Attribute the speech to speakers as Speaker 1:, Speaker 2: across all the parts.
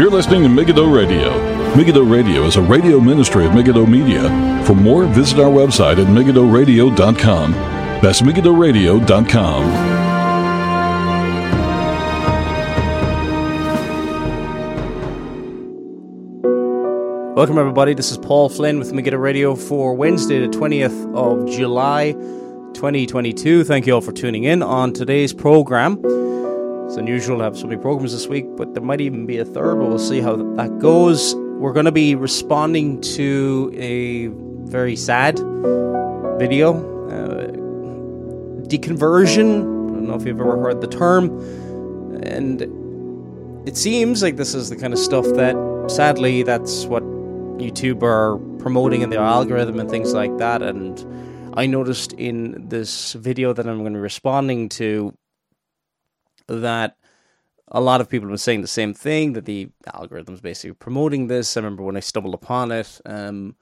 Speaker 1: You're listening to Megiddo Radio. Megiddo Radio is a radio ministry of Megiddo Media. For more, visit our website at megiddoradio.com. That's megiddoradio.com.
Speaker 2: Welcome, everybody. This is Paul Flynn with Megiddo Radio for Wednesday, the 20th of July, 2022. Thank you all for tuning in on today's program. It's unusual to have so many programs this week, but there might even be a third, but we'll see how that goes. We're going to be responding to a very sad video uh, deconversion. I don't know if you've ever heard the term. And it seems like this is the kind of stuff that, sadly, that's what YouTube are promoting in their algorithm and things like that. And I noticed in this video that I'm going to be responding to that a lot of people have been saying the same thing that the algorithm's basically promoting this. I remember when I stumbled upon it, um,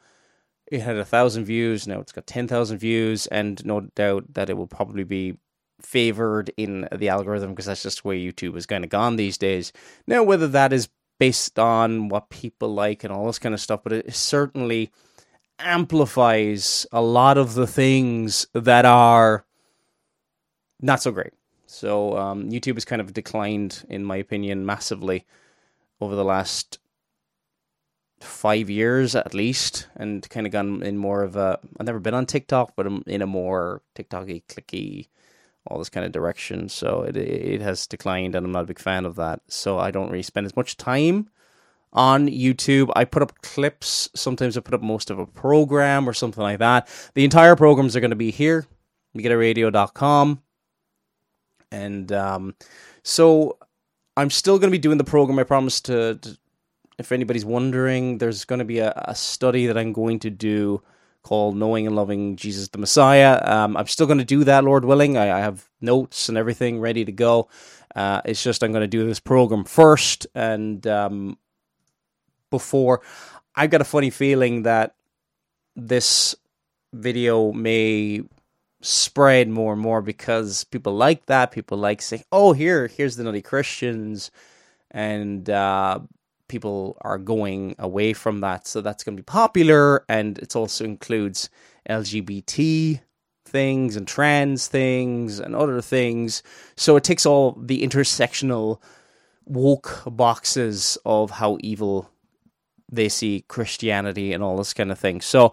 Speaker 2: it had a thousand views. Now it's got ten thousand views, and no doubt that it will probably be favored in the algorithm because that's just the way YouTube is kind of gone these days. Now, whether that is based on what people like and all this kind of stuff, but it certainly amplifies a lot of the things that are not so great. So um, YouTube has kind of declined, in my opinion, massively over the last five years at least, and kind of gone in more of a. I've never been on TikTok, but in a more TikToky, clicky, all this kind of direction. So it it has declined, and I'm not a big fan of that. So I don't really spend as much time on YouTube. I put up clips. Sometimes I put up most of a program or something like that. The entire programs are going to be here. MegiddoRadio.com. And um, so I'm still going to be doing the program. I promised to, to if anybody's wondering, there's going to be a, a, study that I'm going to do called Knowing and Loving Jesus the Messiah. Um, I'm still going to do that, Lord willing. I, I, have notes and everything ready to go. Uh, it's just I'm going to do this program first, and um, before, I've got a funny feeling that this video may spread more and more because people like that. People like saying, "Oh, here, here's the nutty Christians," and uh, people are going away from that. So that's going to be popular, and it also includes LGBT things and trans things and other things. So it takes all the intersectional woke boxes of how evil they see Christianity and all this kind of thing. So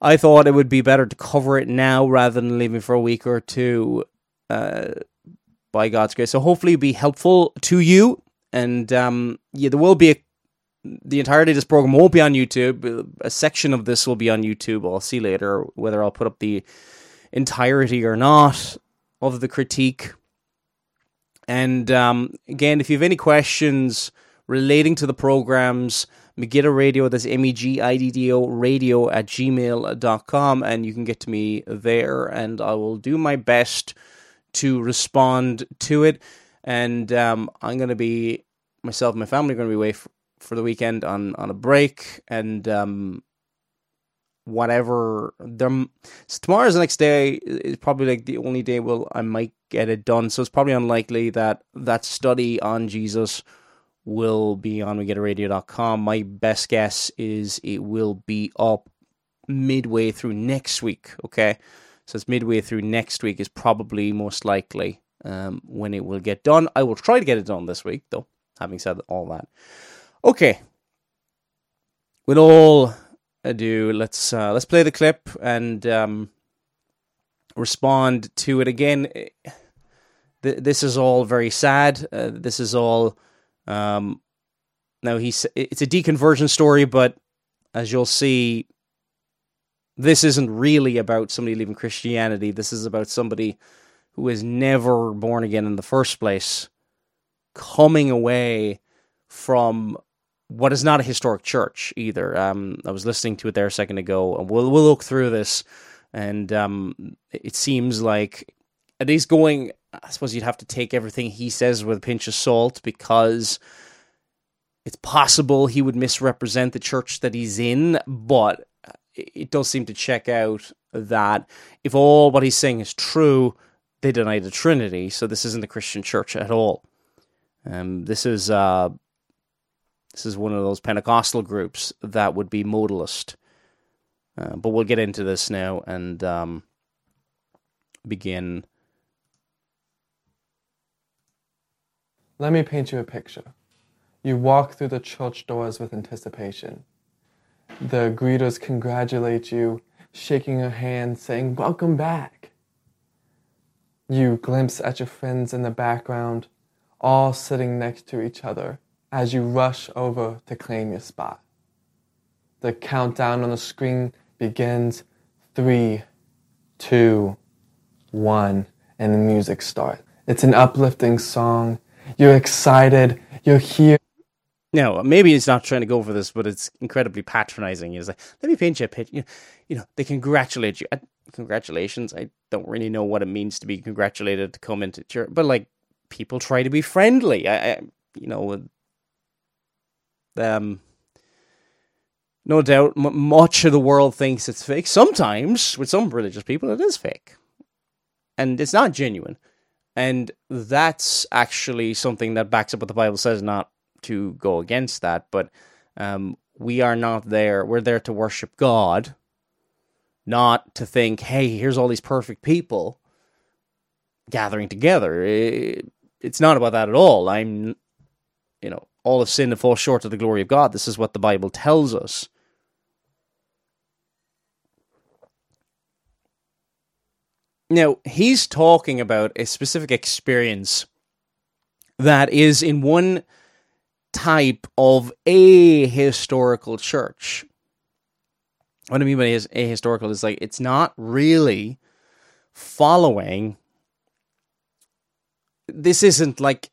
Speaker 2: I thought it would be better to cover it now rather than leaving for a week or two. Uh, by God's grace, so hopefully, it'll be helpful to you. And um, yeah, there will be a, the entirety of this program won't be on YouTube. A section of this will be on YouTube. I'll see later whether I'll put up the entirety or not of the critique. And um, again, if you have any questions relating to the programs, Megiddo Radio, that's M E G I D D O radio at gmail.com, and you can get to me there, and I will do my best to respond to it. And um, I'm going to be, myself and my family are going to be away for, for the weekend on, on a break, and um, whatever. So tomorrow's the next day is probably like the only day will I might get it done. So it's probably unlikely that that study on Jesus will be on MegiddoRadio.com. My best guess is it will be up midway through next week. Okay, so it's midway through next week is probably most likely um, when it will get done. I will try to get it done this week, though. Having said all that, okay. With all ado, let's uh, let's play the clip and um, respond to it again. This is all very sad. Uh, this is all um, now he's it's a deconversion story, but as you'll see, this isn't really about somebody leaving Christianity. This is about somebody who is never born again in the first place, coming away from what is not a historic church either. Um, I was listening to it there a second ago, and we'll we'll look through this, and um, it seems like at least going I suppose you'd have to take everything he says with a pinch of salt because it's possible he would misrepresent the church that he's in, but it does seem to check out that if all what he's saying is true, they deny the Trinity. So this isn't the Christian church at all. Um, this is uh, This is one of those Pentecostal groups that would be modalist. Uh, but we'll get into this now and um, begin.
Speaker 3: Let me paint you a picture. You walk through the church doors with anticipation. The greeters congratulate you, shaking your hand, saying, Welcome back. You glimpse at your friends in the background, all sitting next to each other as you rush over to claim your spot. The countdown on the screen begins three, two, one, and the music starts. It's an uplifting song. You're excited. You're here.
Speaker 2: No, maybe he's not trying to go for this, but it's incredibly patronizing. He's like, let me paint you a picture. You know, you know, they congratulate you. Congratulations. I don't really know what it means to be congratulated to come into church, but like people try to be friendly. I, I you know, um, no doubt, m- much of the world thinks it's fake. Sometimes, with some religious people, it is fake, and it's not genuine. And that's actually something that backs up what the Bible says, not to go against that, but um, we are not there. We're there to worship God, not to think, hey, here's all these perfect people gathering together. It, it's not about that at all. I'm, you know, all of sin and fall short of the glory of God. This is what the Bible tells us. Now, he's talking about a specific experience that is in one type of a historical church. What I mean by a historical is like it's not really following. This isn't like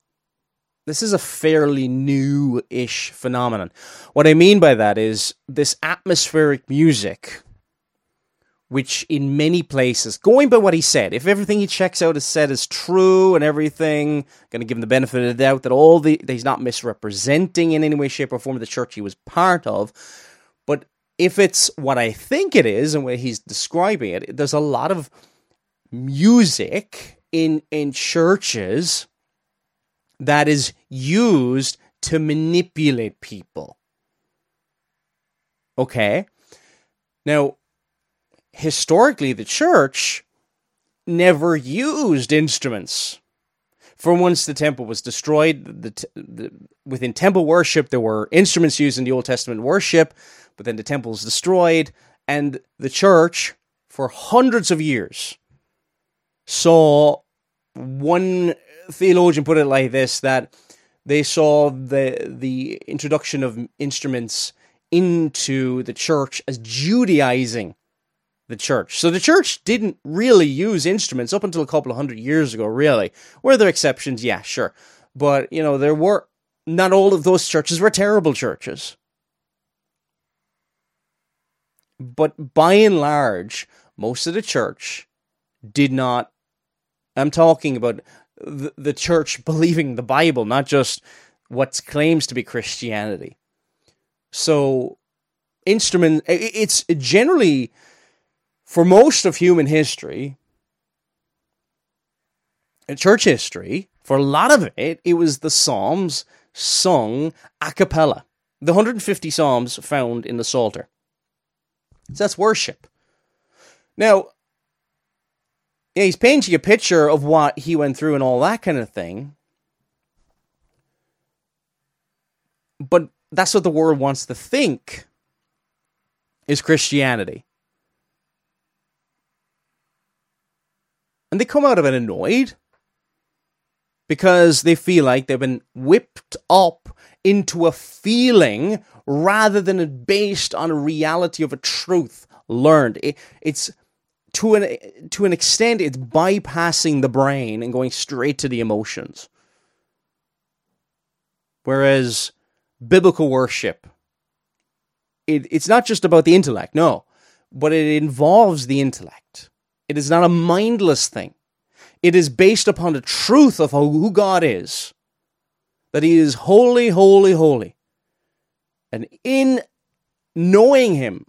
Speaker 2: this is a fairly new ish phenomenon. What I mean by that is this atmospheric music, which in many places, going by what he said, if everything he checks out is said is true and everything, going to give him the benefit of the doubt that all the that he's not misrepresenting in any way, shape, or form the church he was part of. But if it's what I think it is and what he's describing it, there's a lot of music in in churches that is used to manipulate people. Okay? Now, historically, the church never used instruments. For once the temple was destroyed, the, the, within temple worship, there were instruments used in the Old Testament worship, but then the temple was destroyed, and the church, for hundreds of years, saw one theologian put it like this that they saw the the introduction of instruments into the church as Judaizing the church. So the church didn't really use instruments up until a couple of hundred years ago, really. Were there exceptions? Yeah, sure. But, you know, there were not all of those churches were terrible churches. But by and large, most of the church did not I'm talking about the, the church believing the Bible, not just what claims to be Christianity. So, instrument, it's generally, for most of human history, church history, for a lot of it, it was the Psalms sung a cappella. The 150 Psalms found in the Psalter. So that's worship. Now, yeah, he's painting a picture of what he went through and all that kind of thing. But that's what the world wants to think is Christianity. And they come out of it annoyed because they feel like they've been whipped up into a feeling rather than based on a reality of a truth learned. It, it's to an to an extent it's bypassing the brain and going straight to the emotions whereas biblical worship it, it's not just about the intellect no but it involves the intellect it is not a mindless thing it is based upon the truth of who god is that he is holy holy holy and in knowing him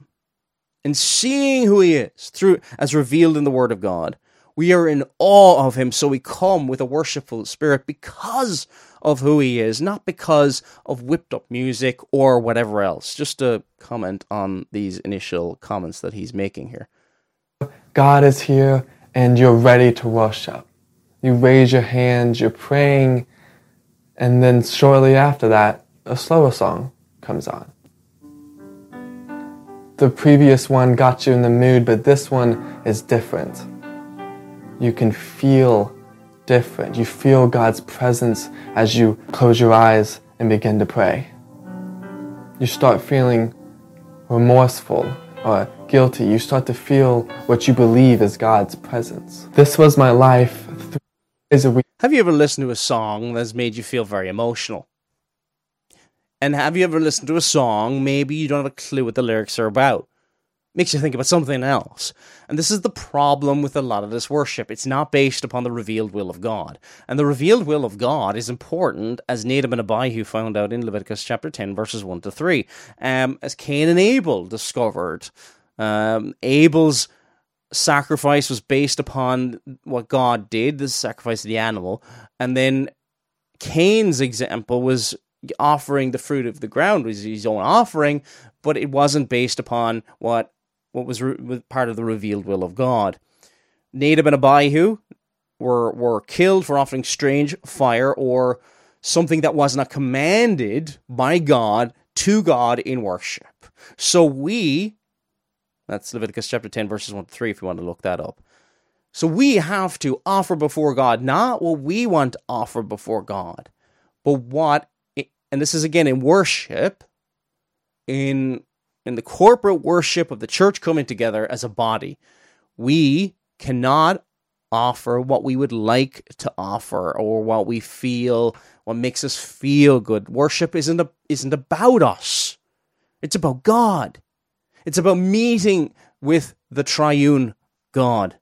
Speaker 2: and seeing who he is through as revealed in the word of God, We are in awe of him, so we come with a worshipful spirit because of who he is, not because of whipped up music or whatever else. Just a comment on these initial comments that he's making here.
Speaker 3: God is here and you're ready to worship. You raise your hands, you're praying, and then shortly after that, a slower song comes on. The previous one got you in the mood, but this one is different. You can feel different. You feel God's presence as you close your eyes and begin to pray. You start feeling remorseful or guilty. You start to feel what you believe is God's presence. This was my life a week.
Speaker 2: Have you ever listened to a song that's made you feel very emotional? And have you ever listened to a song, maybe you don't have a clue what the lyrics are about? Makes you think about something else. And this is the problem with a lot of this worship. It's not based upon the revealed will of God. And the revealed will of God is important, as Nadab and Abihu found out in Leviticus chapter 10, verses 1 to 3. Um, as Cain and Abel discovered, um, Abel's sacrifice was based upon what God did, the sacrifice of the animal. And then Cain's example was offering the fruit of the ground was his own offering, but it wasn't based upon what what was re- part of the revealed will of God. Nadab and Abihu were were killed for offering strange fire or something that was not commanded by God to God in worship. So we, that's Leviticus chapter 10, verses 1 to 3, if you want to look that up. So we have to offer before God not what we want to offer before God, but what and this is again in worship, in in the corporate worship of the church coming together as a body, we cannot offer what we would like to offer or what we feel what makes us feel good. Worship isn't a, isn't about us. It's about God. It's about meeting with the triune God.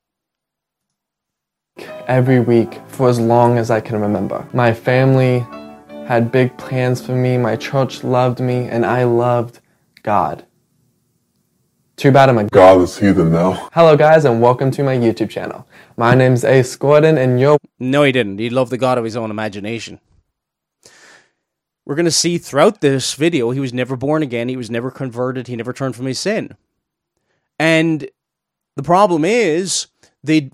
Speaker 3: Every week for as long as I can remember. My family had big plans for me, my church loved me, and I loved God. Too bad I'm a
Speaker 4: godless heathen now.
Speaker 3: Hello, guys, and welcome to my YouTube channel. My name's Ace Gordon, and you're.
Speaker 2: No, he didn't. He loved the God of his own imagination. We're going to see throughout this video, he was never born again, he was never converted, he never turned from his sin. And the problem is, they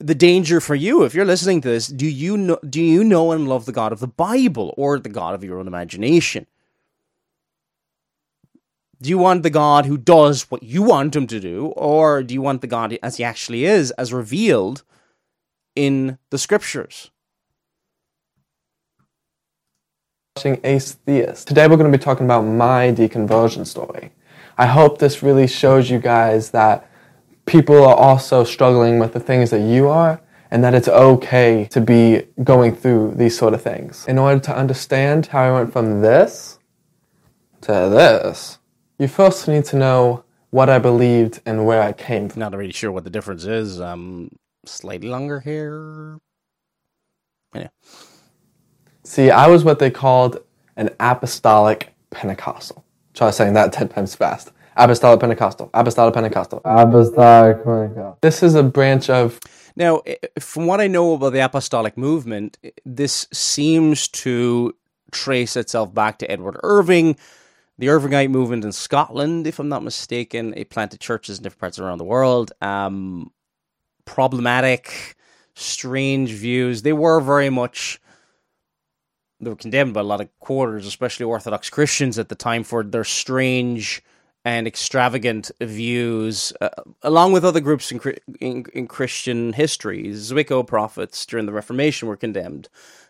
Speaker 2: the danger for you if you're listening to this do you know do you know and love the god of the bible or the god of your own imagination do you want the god who does what you want him to do or do you want the god as he actually is as revealed in the scriptures
Speaker 3: ace theist today we're going to be talking about my deconversion story i hope this really shows you guys that people are also struggling with the things that you are and that it's okay to be going through these sort of things. In order to understand how I went from this to this, you first need to know what I believed and where I came from.
Speaker 2: Not really sure what the difference is. Um, slightly longer hair. Yeah.
Speaker 3: See, I was what they called an apostolic Pentecostal. Try saying that 10 times fast. Apostolic Pentecostal, Apostolic Pentecostal, Apostolic Pentecostal. This is a branch of.
Speaker 2: Now, from what I know about the Apostolic movement, this seems to trace itself back to Edward Irving, the Irvingite movement in Scotland, if I'm not mistaken. It planted churches in different parts around the world. Um, problematic, strange views. They were very much they were condemned by a lot of quarters, especially Orthodox Christians at the time, for their strange and extravagant views, uh, along with other groups in, in, in, Christian history. Zwickau prophets during the Reformation were condemned.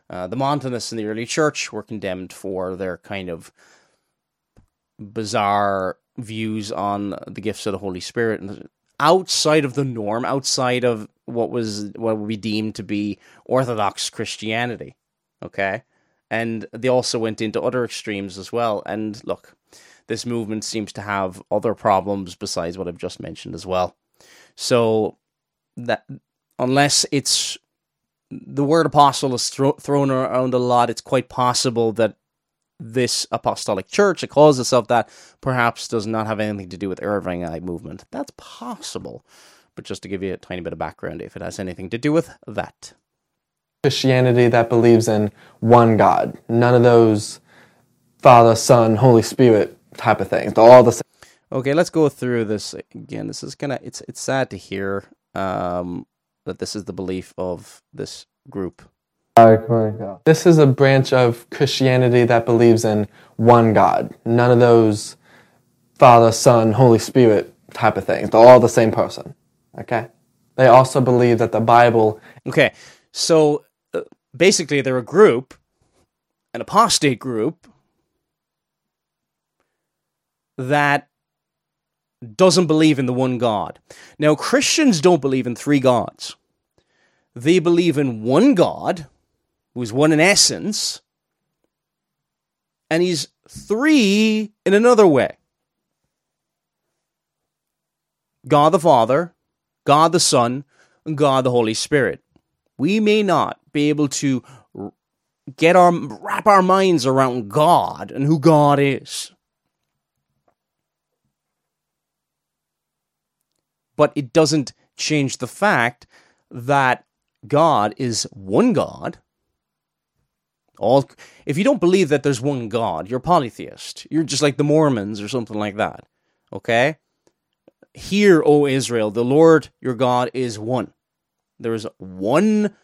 Speaker 2: Uh, the Montanists in the early church were condemned for their kind of bizarre views on the gifts of the Holy Spirit. And outside of the norm, outside of what was what would be deemed to be Orthodox Christianity. Okay. And they also went into other extremes as well. And look, this movement seems to have other problems besides what I've just mentioned as well. So that unless it's the word apostle is thro- thrown around a lot, it's quite possible that this apostolic church that calls itself that perhaps does not have anything to do with Irvingite movement. That's possible. but just to give you a tiny bit of background, if it has anything to do with that.
Speaker 3: Christianity that believes in one God. None of those Father, Son, Holy Spirit type of things. They're all the same.
Speaker 2: Okay, let's go through this again. This is gonna. It's it's sad to hear um, that this is the belief of this group.
Speaker 3: This is a branch of Christianity that believes in one God. None of those Father, Son, Holy Spirit type of things. They're all the same person. Okay? They also believe that the Bible.
Speaker 2: Okay, so basically, they're a group, an apostate group, that doesn't believe in the one God. Now, Christians don't believe in three gods. They believe in one God, who's one in essence, and he's three in another way God the Father, God the Son, and God the Holy Spirit. We may not be able to get our wrap our minds around God and who God is. but it doesn't change the fact that God is one God. All if you don't believe that there's one God, you're polytheist. You're just like the Mormons or something like that. Okay? Hear, O Israel, the Lord your God is one. There is one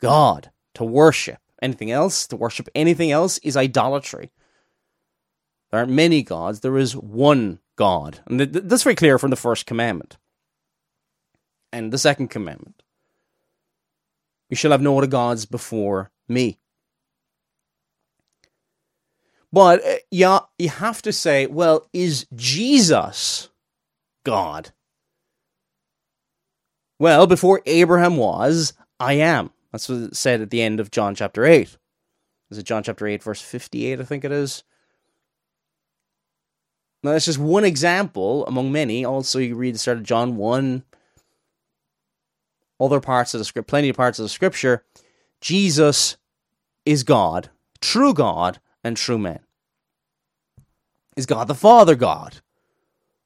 Speaker 2: God to worship. Anything else, to worship anything else, is idolatry. There aren't many gods, there is one God. And that's very clear from the first commandment and the second commandment. You shall have no other gods before me. But yeah, you have to say, well, is Jesus God? Well, before Abraham was, I am. That's what it said at the end of John chapter 8. Is it John chapter 8, verse 58, I think it is? Now, that's just one example among many. Also, you read the start of John 1, other parts of the script, plenty of parts of the scripture, Jesus is God, true God and true man. Is God the Father God?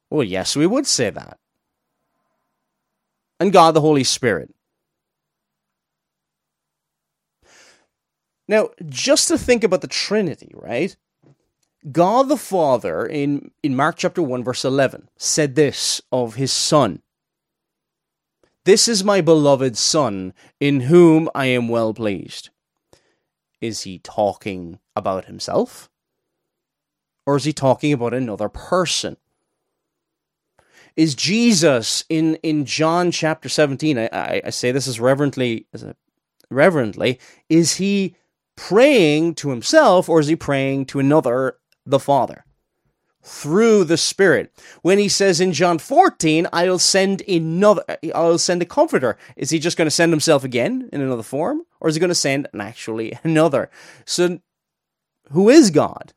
Speaker 2: Well, yes, we would say that. And God the Holy Spirit. Now, just to think about the Trinity, right? God the Father in, in Mark chapter 1, verse 11, said this of his Son this is my beloved Son, in whom I am well pleased. Is he talking about himself? Or is he talking about another person? Is Jesus in, in John chapter 17, I, I, I say this as reverently as a, reverently, is he praying to himself or is he praying to another, the Father? through the Spirit. When he says in John 14, I'll send another, I'll send a comforter. Is he just going to send himself again in another form? Or is he going to send actually another? So, who is God?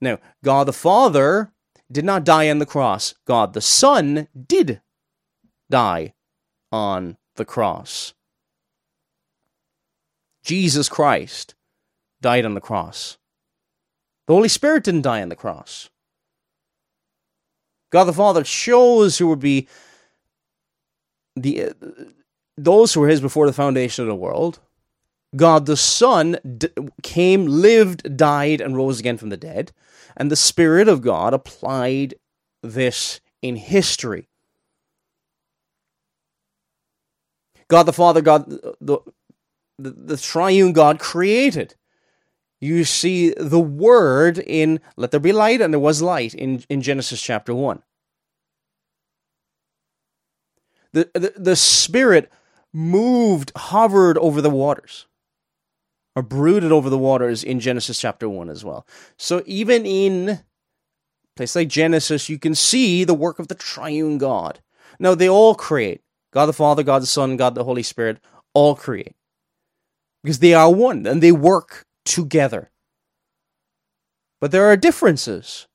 Speaker 2: Now, God the Father did not die on the cross. God the Son did die on the cross. Jesus Christ died on the cross. The Holy Spirit didn't die on the cross. God the Father chose who would be the those who were his before the foundation of the world. God the Son d- came, lived, died, and rose again from the dead. And the Spirit of God applied this in history. God the Father, God uh, the the, the triune God created. You see the word in let there be light, and there was light in, in Genesis chapter 1. The, the, the Spirit moved, hovered over the waters, or brooded over the waters in Genesis chapter 1 as well. So even in place like Genesis, you can see the work of the triune God. Now, they all create God the Father, God the Son, God the Holy Spirit, all create because they are one and they work together. But there are differences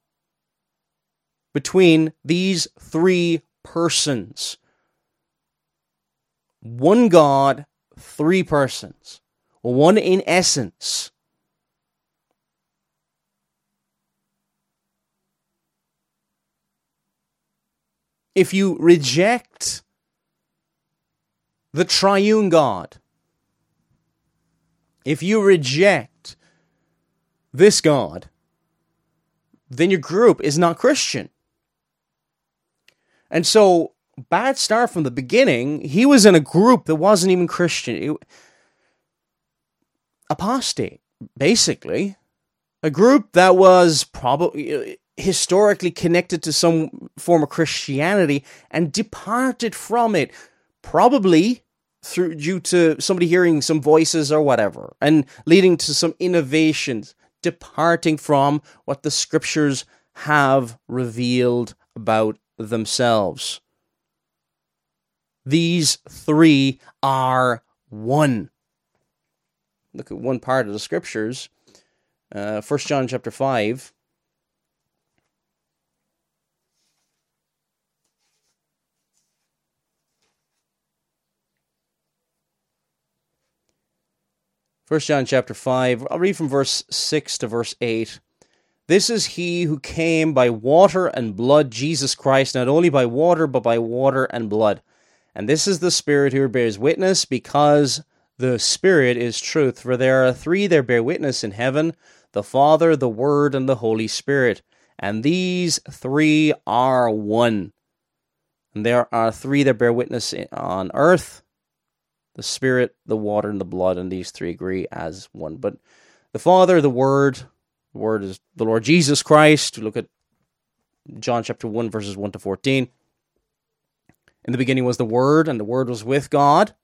Speaker 2: between these three persons one God, three persons, one in essence. If you reject the triune God, if you reject this God, then your group is not Christian. And so, bad start from the beginning. He was in a group that wasn't even Christian. It, apostate, basically. A group that was probably historically connected to some form of Christianity and departed from it, probably through due to somebody hearing some voices or whatever, and leading to some innovations, departing from what the scriptures have revealed about themselves. These three are one. Look at one part of the scriptures. Uh, 1 John chapter 5 First John chapter 5, I'll read from verse 6 to verse 8. This is he who came by water and blood, Jesus Christ, not only by water, but by water and blood. And this is the Spirit who bears witness, because the Spirit is truth. For there are three that bear witness in heaven the Father, the Word, and the Holy Spirit. And these three are one. And there are three that bear witness on earth the Spirit, the water, and the blood, and these three agree as one. But the Father, the Word, the Word is the Lord Jesus Christ. Look at John chapter 1, verses 1 to 14. In the beginning was the Word, and the Word was with God.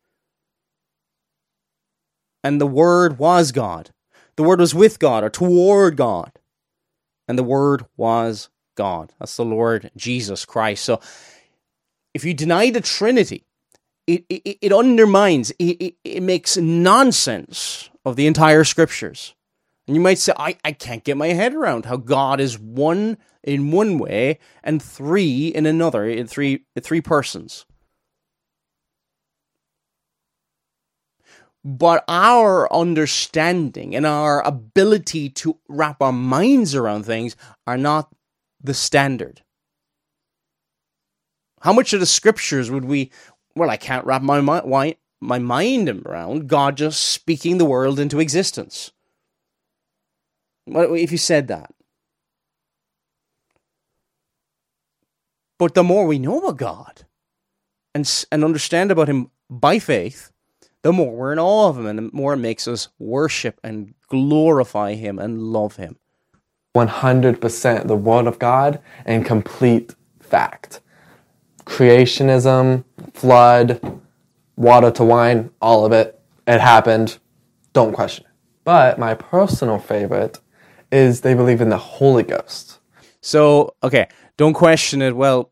Speaker 2: And the Word was God. The Word was with God or toward God. And the Word was God. That's the Lord Jesus Christ. So if you deny the Trinity, it, it, it undermines, it, it, makes nonsense of the entire scriptures. And you might say, I, I can't get my head around how God is one in one way and three in another, in three three persons. But our understanding and our ability to wrap our minds around things are not the standard. How much of the scriptures would we well, I can't wrap my mind, my mind around God just speaking the world into existence. What if you said that? But the more we know about God and, and understand about Him by faith, the more we're in awe of Him and the more it makes us worship and glorify Him and love Him.
Speaker 3: 100% the Word of God and complete fact creationism, flood, water to wine, all of it. It happened. Don't question it. But my personal favorite is they believe in the Holy Ghost.
Speaker 2: So, okay, don't question it. Well,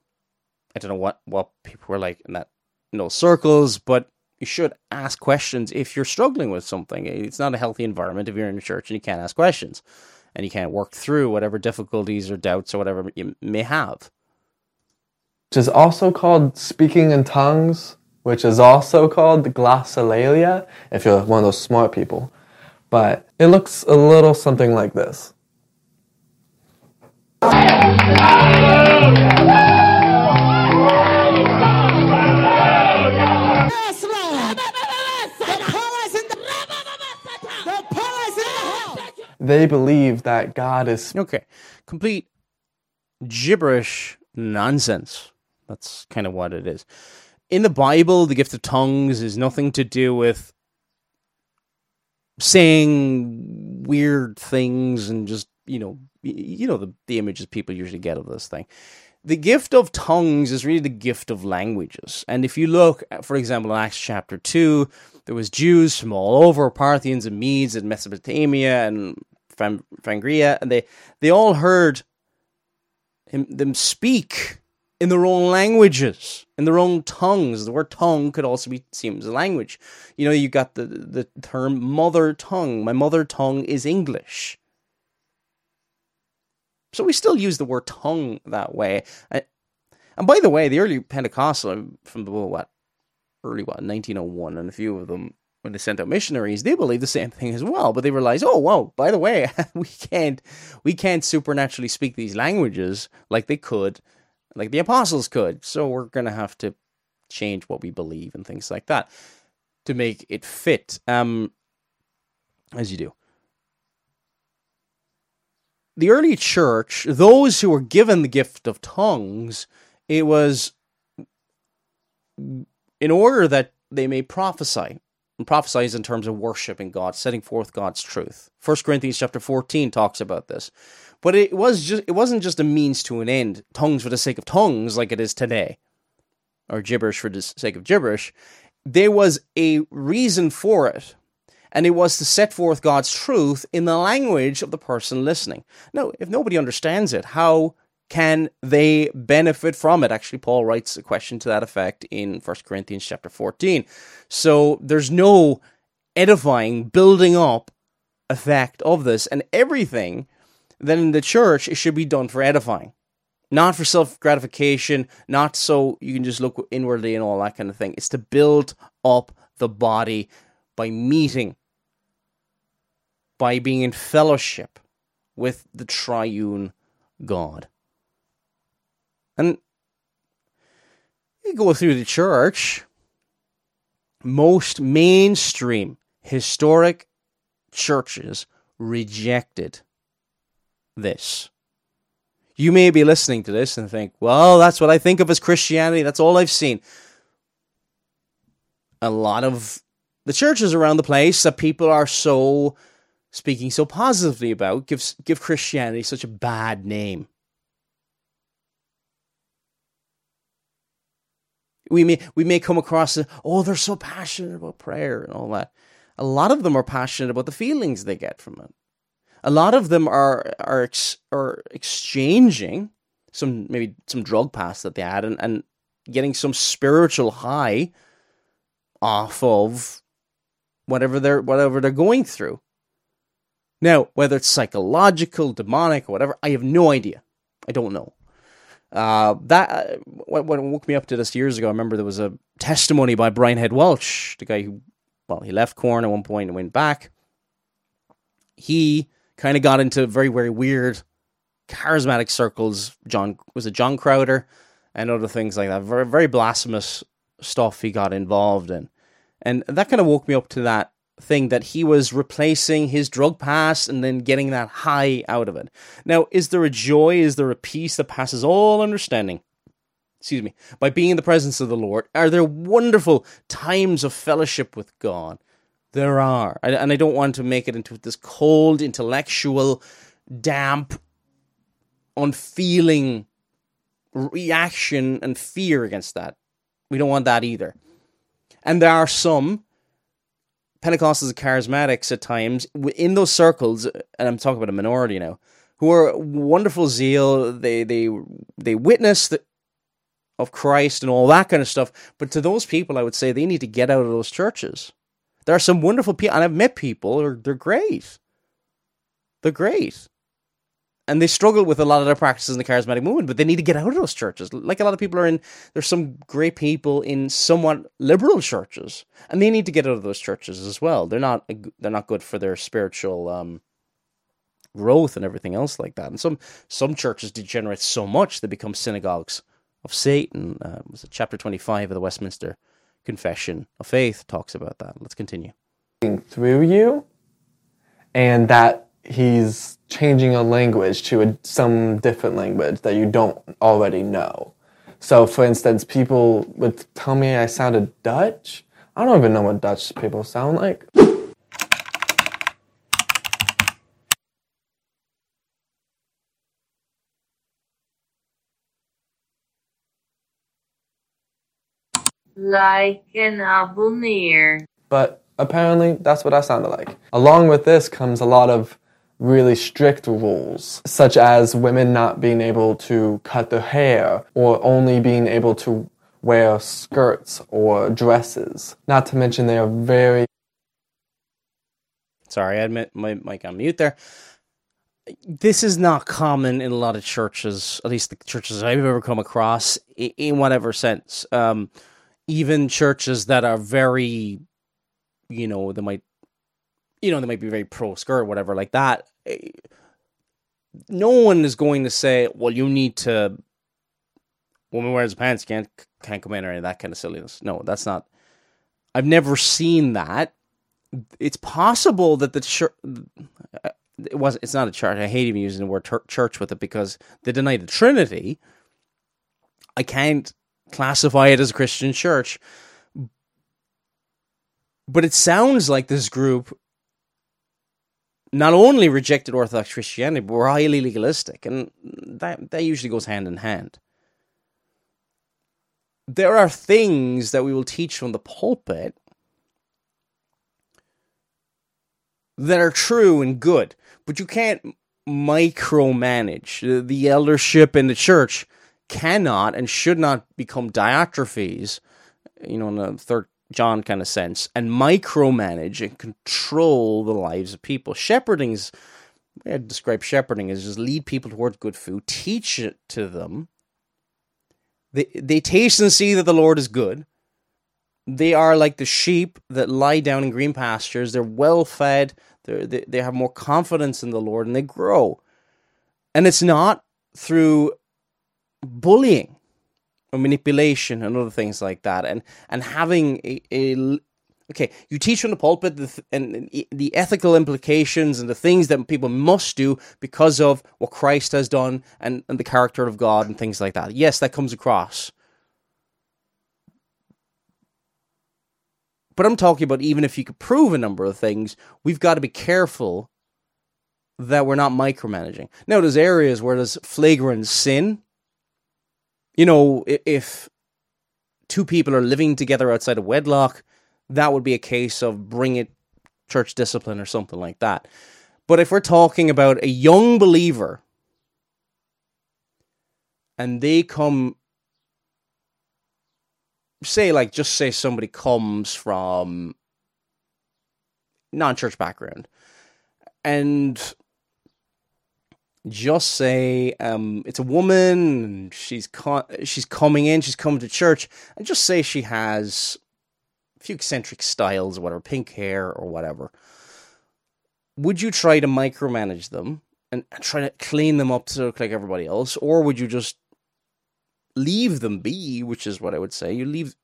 Speaker 2: I don't know what, what people were like in that in those circles, but you should ask questions if you're struggling with something. It's not a healthy environment if you're in a church and you can't ask questions and you can't work through whatever difficulties or doubts or whatever you may have
Speaker 3: which is also called speaking in tongues, which is also called glossolalia, if you're one of those smart people. But it looks a little something like this. They believe that God is.
Speaker 2: Okay. Complete gibberish nonsense. That's kind of what it is. In the Bible, the gift of tongues is nothing to do with saying weird things and just, you know, you know the, the images people usually get of this thing. The gift of tongues is really the gift of languages. And if you look, at, for example, in Acts chapter 2, there was Jews from all over, Parthians and Medes and Mesopotamia and Phrygia, and they, they all heard him, them speak in their own languages, in their own tongues. The word tongue could also be seen as a language. You know, you got the, the term mother tongue. My mother tongue is English. So we still use the word tongue that way. And by the way, the early Pentecostal from the what early what 1901, and a few of them when they sent out missionaries, they believed the same thing as well. But they realized, oh, wow, by the way, we can't we can't supernaturally speak these languages like they could like the apostles could. So we're to have to change what we believe and things like that to make it fit. Um, as you do. The early church, those who were given the gift of tongues, it was in order that they may prophesy. And prophesy is in terms of worshiping God, setting forth God's truth. First Corinthians chapter 14 talks about this. But it was just it wasn't just a means to an end, tongues for the sake of tongues like it is today. Or gibberish for the sake of gibberish. There was a reason for it and it was to set forth God's truth in the language of the person listening. Now, if nobody understands it, how can they benefit from it? Actually, Paul writes a question to that effect in 1 Corinthians chapter 14. So there's no edifying, building up effect of this, and everything then in the church it should be done for edifying. Not for self gratification, not so you can just look inwardly and all that kind of thing. It's to build up the body by meeting by being in fellowship with the triune God. And you go through the church, most mainstream historic churches rejected this. You may be listening to this and think, well, that's what I think of as Christianity. That's all I've seen. A lot of the churches around the place that people are so speaking so positively about gives give Christianity such a bad name. We may we may come across oh they're so passionate about prayer and all that. A lot of them are passionate about the feelings they get from it. A lot of them are are ex, are exchanging some maybe some drug pass that they had and, and getting some spiritual high off of whatever they're whatever they're going through. Now, whether it's psychological, demonic, or whatever, I have no idea. I don't know. Uh, that uh, what, what woke me up to this years ago. I remember there was a testimony by Brian Head Welch, the guy who, well, he left Korn at one point and went back. He kind of got into very, very weird, charismatic circles. John was it John Crowder and other things like that. Very, very blasphemous stuff he got involved in, and that kind of woke me up to that thing that he was replacing his drug past and then getting that high out of it. Now, is there a joy? Is there a peace that passes all understanding? Excuse me, by being in the presence of the Lord? Are there wonderful times of fellowship with God? There are. And I don't want to make it into this cold, intellectual, damp, unfeeling reaction and fear against that. We don't want that either. And there are some Pentecostals and charismatics at times in those circles, and I'm talking about a minority now, who are wonderful zeal. They they they witness the, of Christ and all that kind of stuff. But to those people, I would say they need to get out of those churches. There are some wonderful people, and I've met people. They're, they're great. They're great and they struggle with a lot of their practices in the charismatic movement, but they need to get out of those churches. Like a lot of people are in, there's some great people in somewhat liberal churches, and they need to get out of those churches as well. They're not they're not good for their spiritual um, growth and everything else like that. And some some churches degenerate so much they become synagogues of Satan. Uh, was it chapter twenty five of the Westminster Confession of Faith talks about that. Let's continue.
Speaker 3: Through you, and that he's changing a language to a, some different language that you don't already know. So, for instance, people would tell me I sounded Dutch. I don't even know what Dutch people sound like.
Speaker 4: Like an abonneer.
Speaker 3: But apparently, that's what I sounded like. Along with this comes a lot of really strict rules, such as women not being able to cut their hair or only being able to wear skirts or dresses. Not to mention they are very.
Speaker 2: Sorry, I admit my mic on mute there. This is not common in a lot of churches, at least the churches I've ever come across, in whatever sense. Um, even churches that are very, you know, they might you know, they might be very pro skirt or whatever like that. Eh, no one is going to say, well, you need to woman wears pants can't can't come in or any of that kind of silliness. No, that's not. I've never seen that. It's possible that the church. It was. It's not a church. I hate even using the word church with it because they deny the Trinity. I can't classify it as a Christian church. But it sounds like this group not only rejected Orthodox Christianity, but were highly legalistic, and that that usually goes hand in hand. There are things that we will teach from the pulpit that are true and good, but you can't micromanage. The eldership in the church cannot and should not become Diotrephes, you know, in the third John kind of sense and micromanage and control the lives of people. Shepherding is, I describe shepherding as just lead people towards good food, teach it to them. They, they taste and see that the Lord is good. They are like the sheep that lie down in green pastures. They're well fed. They're, they, they have more confidence in the Lord and they grow. And it's not through bullying or manipulation and other things like that. And and having a, a okay you teach from the pulpit the, and the ethical implications and the things that people must do because of what christ has done and, and the character of god and things like that. Yes that comes across. But i'm talking about even if you could prove a number of things we've got to be careful that we're not micromanaging. Now there's areas where there's flagrant sin you know, if two people are living together outside of wedlock, that would be a case of bring it church discipline or something like that. But if we're talking about a young believer and they come say like just say somebody comes from non-church background and just say um, it's a woman she's she's coming in she's coming to church and just say she has a few eccentric styles or whatever pink hair or whatever. Would you try to micromanage them and try to clean them up to look like everybody else or would you just leave them be which is what i would say? You leave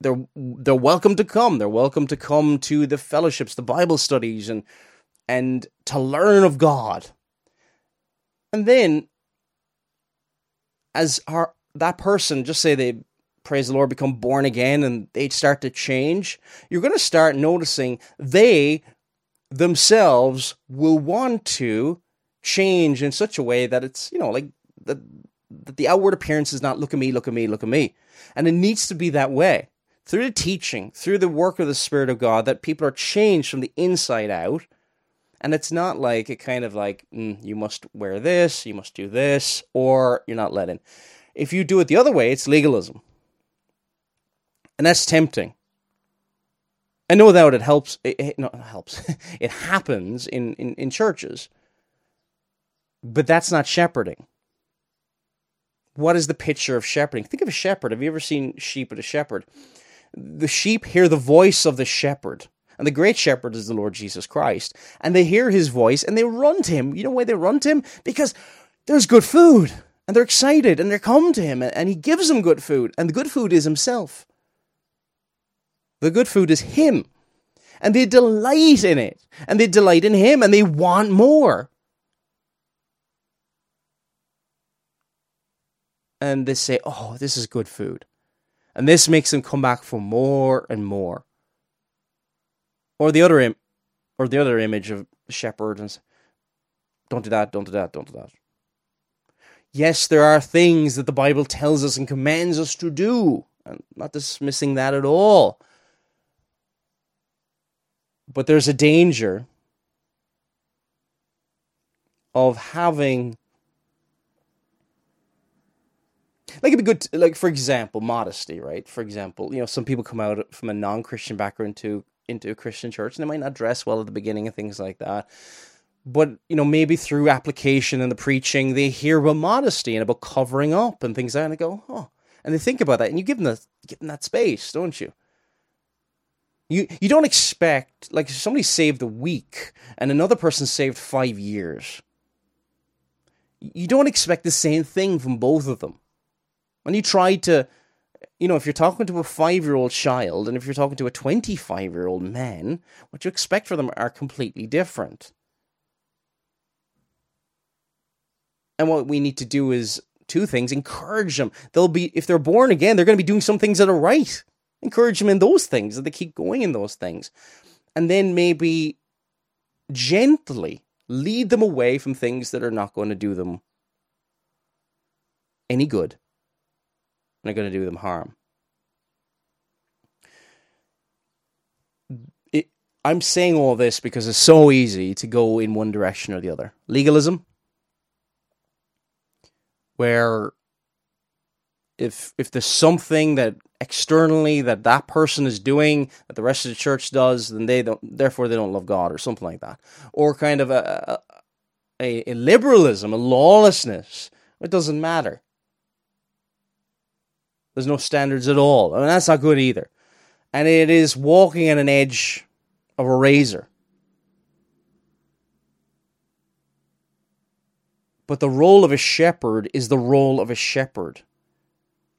Speaker 2: they're they're welcome to come. They're welcome to come to the fellowships the bible studies and and to learn of god and then, as that person, just say they praise the Lord, become born again, and they start to change, you're going to start noticing they themselves will want to change in such a way that it's you know like that that the outward appearance is not look at me, look at me, look at me, and it needs to be that way. Through the teaching, through the work of the Spirit of God, that people are changed from the inside out and it's not like a kind of like, mm, you must wear this, you must do this, or you're not let in. If you do it the other way, it's legalism. And that's tempting. And no doubt it helps, it, it, no, it helps, it happens in, in, in churches. But that's not shepherding. What is the picture of shepherding? Think of a shepherd. Have you ever seen sheep at a shepherd? The sheep hear the voice of the shepherd and the great shepherd is the Lord Jesus Christ. And they hear his voice and they run to him. You know why they run to him? Because there's good food. And they're excited and they come to him and he gives them good food. And the good food is himself. The good food is him. And they delight in it. And they delight in him and they want more. And they say, oh, this is good food. And this makes them come back for more and more or the other Im- or the other image of shepherd and don't do that, don't do that, don't do that. Yes, there are things that the Bible tells us and commands us to do. I'm not dismissing that at all. But there's a danger of having like it'd be good to, like for example modesty right for example you know some people come out from a non-christian background to into a Christian church and they might not dress well at the beginning and things like that. But, you know, maybe through application and the preaching, they hear about modesty and about covering up and things like that, and they go, oh. And they think about that, and you give them, the, give them that space, don't you? You, you don't expect, like, if somebody saved a week and another person saved five years, you don't expect the same thing from both of them. When you try to, you know, if you're talking to a five year old child and if you're talking to a 25 year old man, what you expect for them are completely different. And what we need to do is two things encourage them. They'll be, if they're born again, they're going to be doing some things that are right. Encourage them in those things, that they keep going in those things. And then maybe gently lead them away from things that are not going to do them any good and are going to do them harm. It, I'm saying all this because it's so easy to go in one direction or the other. Legalism, where if if there's something that externally that that person is doing that the rest of the church does, then they don't. Therefore, they don't love God or something like that, or kind of a a, a liberalism, a lawlessness. It doesn't matter. There's no standards at all. I mean, that's not good either. And it is walking on an edge of a razor. But the role of a shepherd is the role of a shepherd.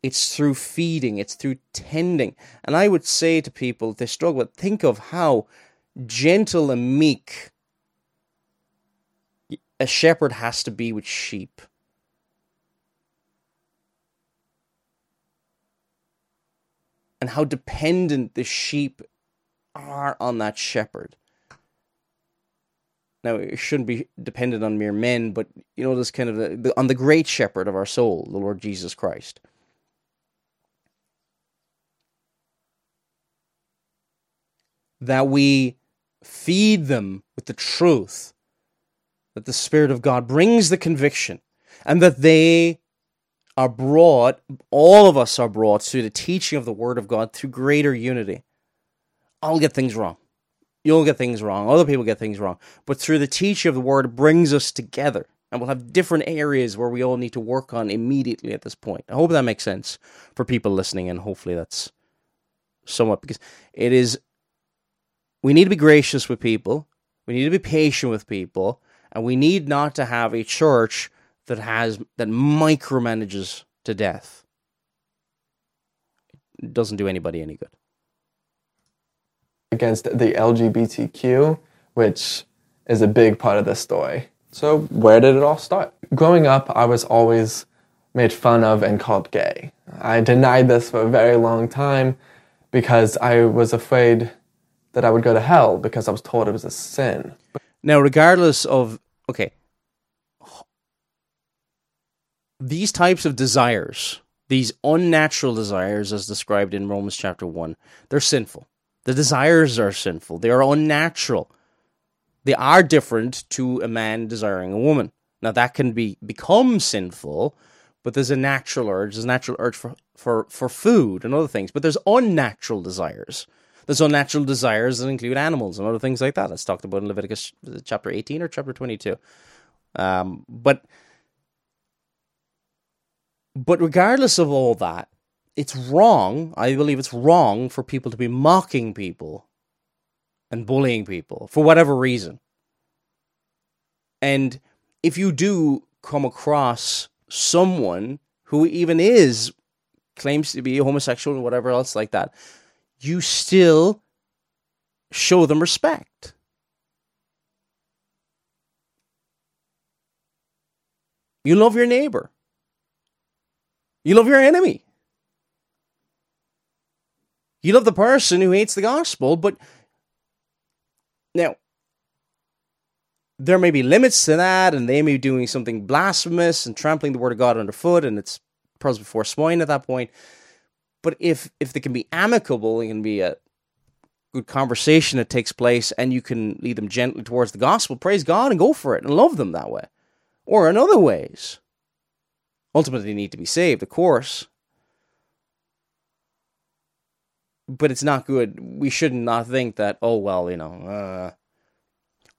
Speaker 2: It's through feeding, it's through tending. And I would say to people, if they struggle, think of how gentle and meek a shepherd has to be with sheep. And how dependent the sheep are on that shepherd. Now, it shouldn't be dependent on mere men, but you know, this kind of the, the, on the great shepherd of our soul, the Lord Jesus Christ. that we feed them with the truth, that the Spirit of God brings the conviction, and that they are brought, all of us are brought through the teaching of the Word of God through greater unity. I'll get things wrong. You'll get things wrong. Other people get things wrong. But through the teaching of the Word, brings us together. And we'll have different areas where we all need to work on immediately at this point. I hope that makes sense for people listening, and hopefully that's somewhat because it is we need to be gracious with people. We need to be patient with people, and we need not to have a church that has that micromanages to death. It doesn't do anybody any good.
Speaker 3: Against the LGBTQ, which is a big part of this story. So, where did it all start? Growing up, I was always made fun of and called gay. I denied this for a very long time because I was afraid that I would go to hell because I was told it was a sin.
Speaker 2: Now, regardless of, okay, these types of desires, these unnatural desires as described in Romans chapter 1, they're sinful. The desires are sinful. They are unnatural. They are different to a man desiring a woman. Now that can be become sinful, but there's a natural urge. There's a natural urge for, for, for food and other things. But there's unnatural desires. There's unnatural desires that include animals and other things like that. That's talked about in Leviticus chapter 18 or chapter 22. Um, but but regardless of all that, it's wrong. I believe it's wrong for people to be mocking people and bullying people for whatever reason. And if you do come across someone who even is claims to be homosexual or whatever else like that, you still show them respect. You love your neighbor. You love your enemy. You love the person who hates the gospel, but now there may be limits to that, and they may be doing something blasphemous and trampling the word of God underfoot, and it's pros before swine at that point. But if if they can be amicable, it can be a good conversation that takes place, and you can lead them gently towards the gospel. Praise God and go for it and love them that way, or in other ways. Ultimately, need to be saved, of course. But it's not good. We should not think that, oh, well, you know, uh,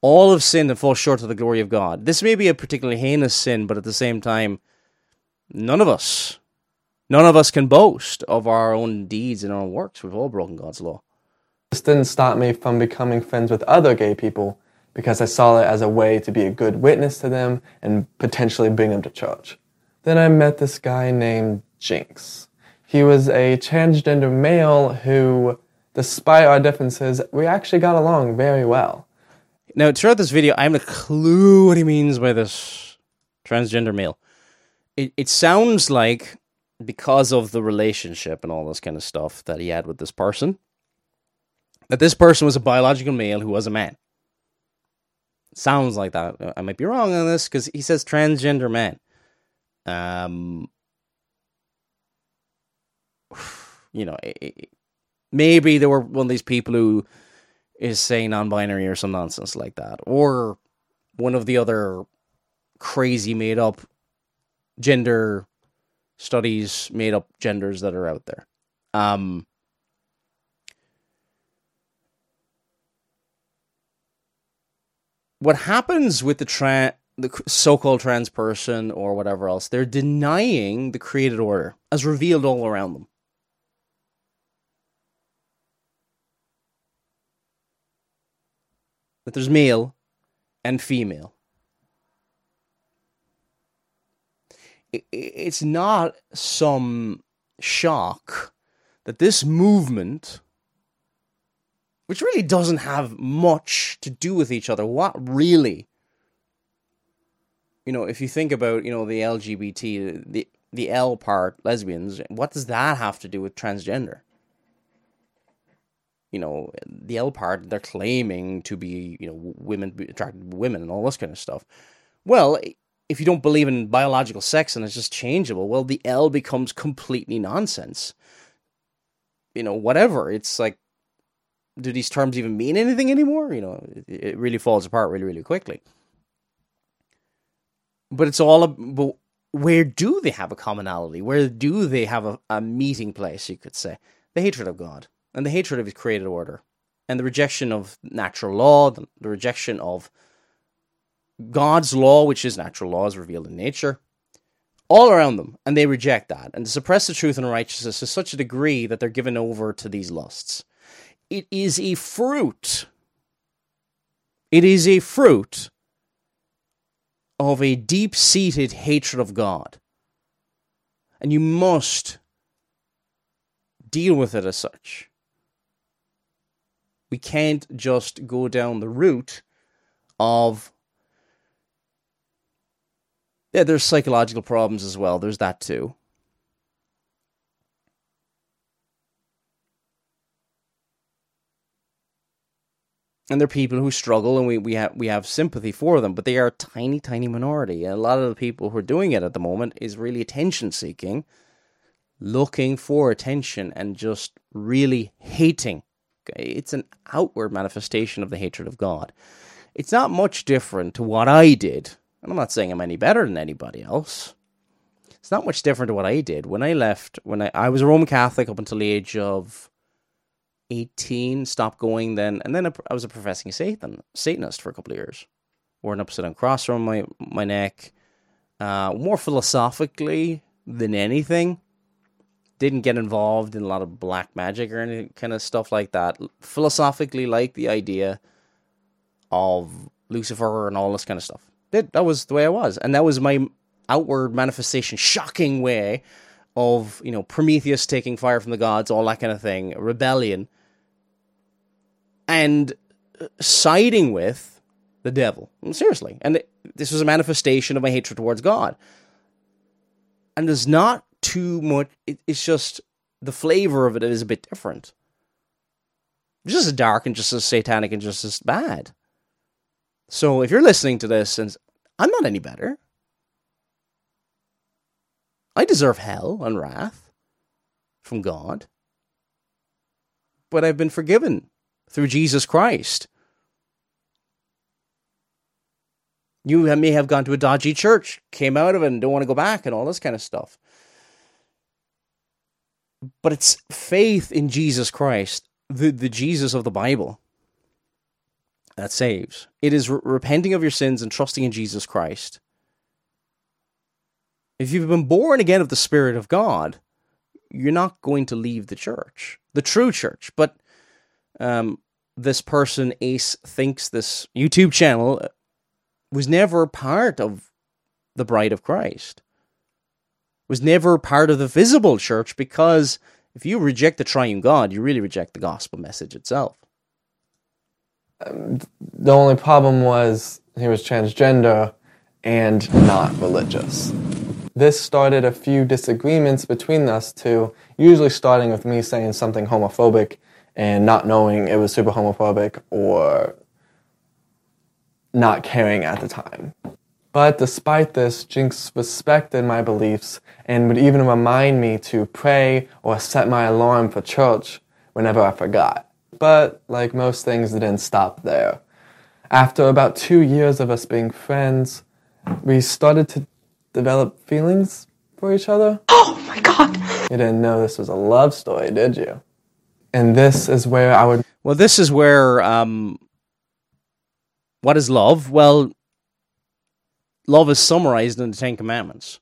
Speaker 2: all have sinned and fall short of the glory of God. This may be a particularly heinous sin, but at the same time, none of us None of us can boast of our own deeds and our own works. We've all broken God's law.
Speaker 3: This didn't stop me from becoming friends with other gay people because I saw it as a way to be a good witness to them and potentially bring them to church. Then I met this guy named Jinx. He was a transgender male who, despite our differences, we actually got along very well.
Speaker 2: Now, throughout this video, I have a clue what he means by this transgender male. It, it sounds like because of the relationship and all this kind of stuff that he had with this person, that this person was a biological male who was a man. Sounds like that. I might be wrong on this because he says transgender man. Um, you know, it, it, maybe there were one of these people who is saying non-binary or some nonsense like that, or one of the other crazy made-up gender studies, made-up genders that are out there. Um, what happens with the trans the so-called trans person or whatever else they're denying the created order as revealed all around them that there's male and female it's not some shock that this movement which really doesn't have much to do with each other. What really? You know, if you think about, you know, the LGBT, the the L part, lesbians, what does that have to do with transgender? You know, the L part, they're claiming to be, you know, women attracted to women and all this kind of stuff. Well, if you don't believe in biological sex and it's just changeable, well, the L becomes completely nonsense. You know, whatever. It's like do these terms even mean anything anymore? You know, it, it really falls apart really, really quickly. But it's all about where do they have a commonality? Where do they have a, a meeting place, you could say? The hatred of God and the hatred of his created order and the rejection of natural law, the, the rejection of God's law, which is natural law, as revealed in nature, all around them, and they reject that and suppress the truth and righteousness to such a degree that they're given over to these lusts. It is a fruit. It is a fruit of a deep seated hatred of God. And you must deal with it as such. We can't just go down the route of. Yeah, there's psychological problems as well. There's that too. And they're people who struggle and we, we have we have sympathy for them but they are a tiny tiny minority. And a lot of the people who are doing it at the moment is really attention seeking looking for attention and just really hating. It's an outward manifestation of the hatred of god. It's not much different to what i did and i'm not saying i'm any better than anybody else. It's not much different to what i did when i left when i, I was a roman catholic up until the age of 18, stopped going then, and then I was a professing Satan Satanist for a couple of years. Wore an upside down cross around my my neck, uh, more philosophically than anything. Didn't get involved in a lot of black magic or any kind of stuff like that. Philosophically, like the idea of Lucifer and all this kind of stuff. That that was the way I was, and that was my outward manifestation, shocking way of you know Prometheus taking fire from the gods, all that kind of thing, rebellion and uh, siding with the devil. Seriously. And it, this was a manifestation of my hatred towards God. And there's not too much, it, it's just the flavor of it is a bit different. Just as dark and just as satanic and just as bad. So if you're listening to this and I'm not any better, I deserve hell and wrath from God, but I've been forgiven through Jesus Christ. You may have gone to a dodgy church, came out of it, and don't want to go back, and all this kind of stuff. But it's faith in Jesus Christ, the, the Jesus of the Bible, that saves. It is re- repenting of your sins and trusting in Jesus Christ. If you've been born again of the Spirit of God, you're not going to leave the church, the true church. But um, this person, Ace Thinks, this YouTube channel, was never part of the Bride of Christ. was never part of the visible church because if you reject the triune God, you really reject the gospel message itself.
Speaker 3: The only problem was he was transgender and not religious. This started a few disagreements between us two, usually starting with me saying something homophobic and not knowing it was super homophobic or not caring at the time. But despite this, Jinx respected my beliefs and would even remind me to pray or set my alarm for church whenever I forgot. But like most things, it didn't stop there. After about two years of us being friends, we started to develop feelings for each other.
Speaker 5: Oh my god.
Speaker 3: You didn't know this was a love story, did you? And this is where I would
Speaker 2: Well, this is where um, what is love? Well, love is summarized in the Ten Commandments.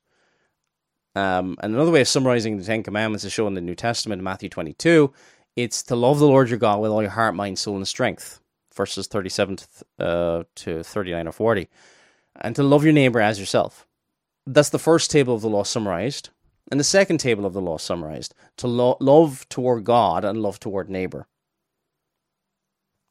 Speaker 2: Um, and another way of summarizing the Ten Commandments is shown in the New Testament in Matthew 22. It's to love the Lord your God with all your heart, mind, soul, and strength. Verses 37 to, uh, to 39 or 40. And to love your neighbor as yourself. That's the first table of the law summarized. And the second table of the law summarized to lo- love toward God and love toward neighbor.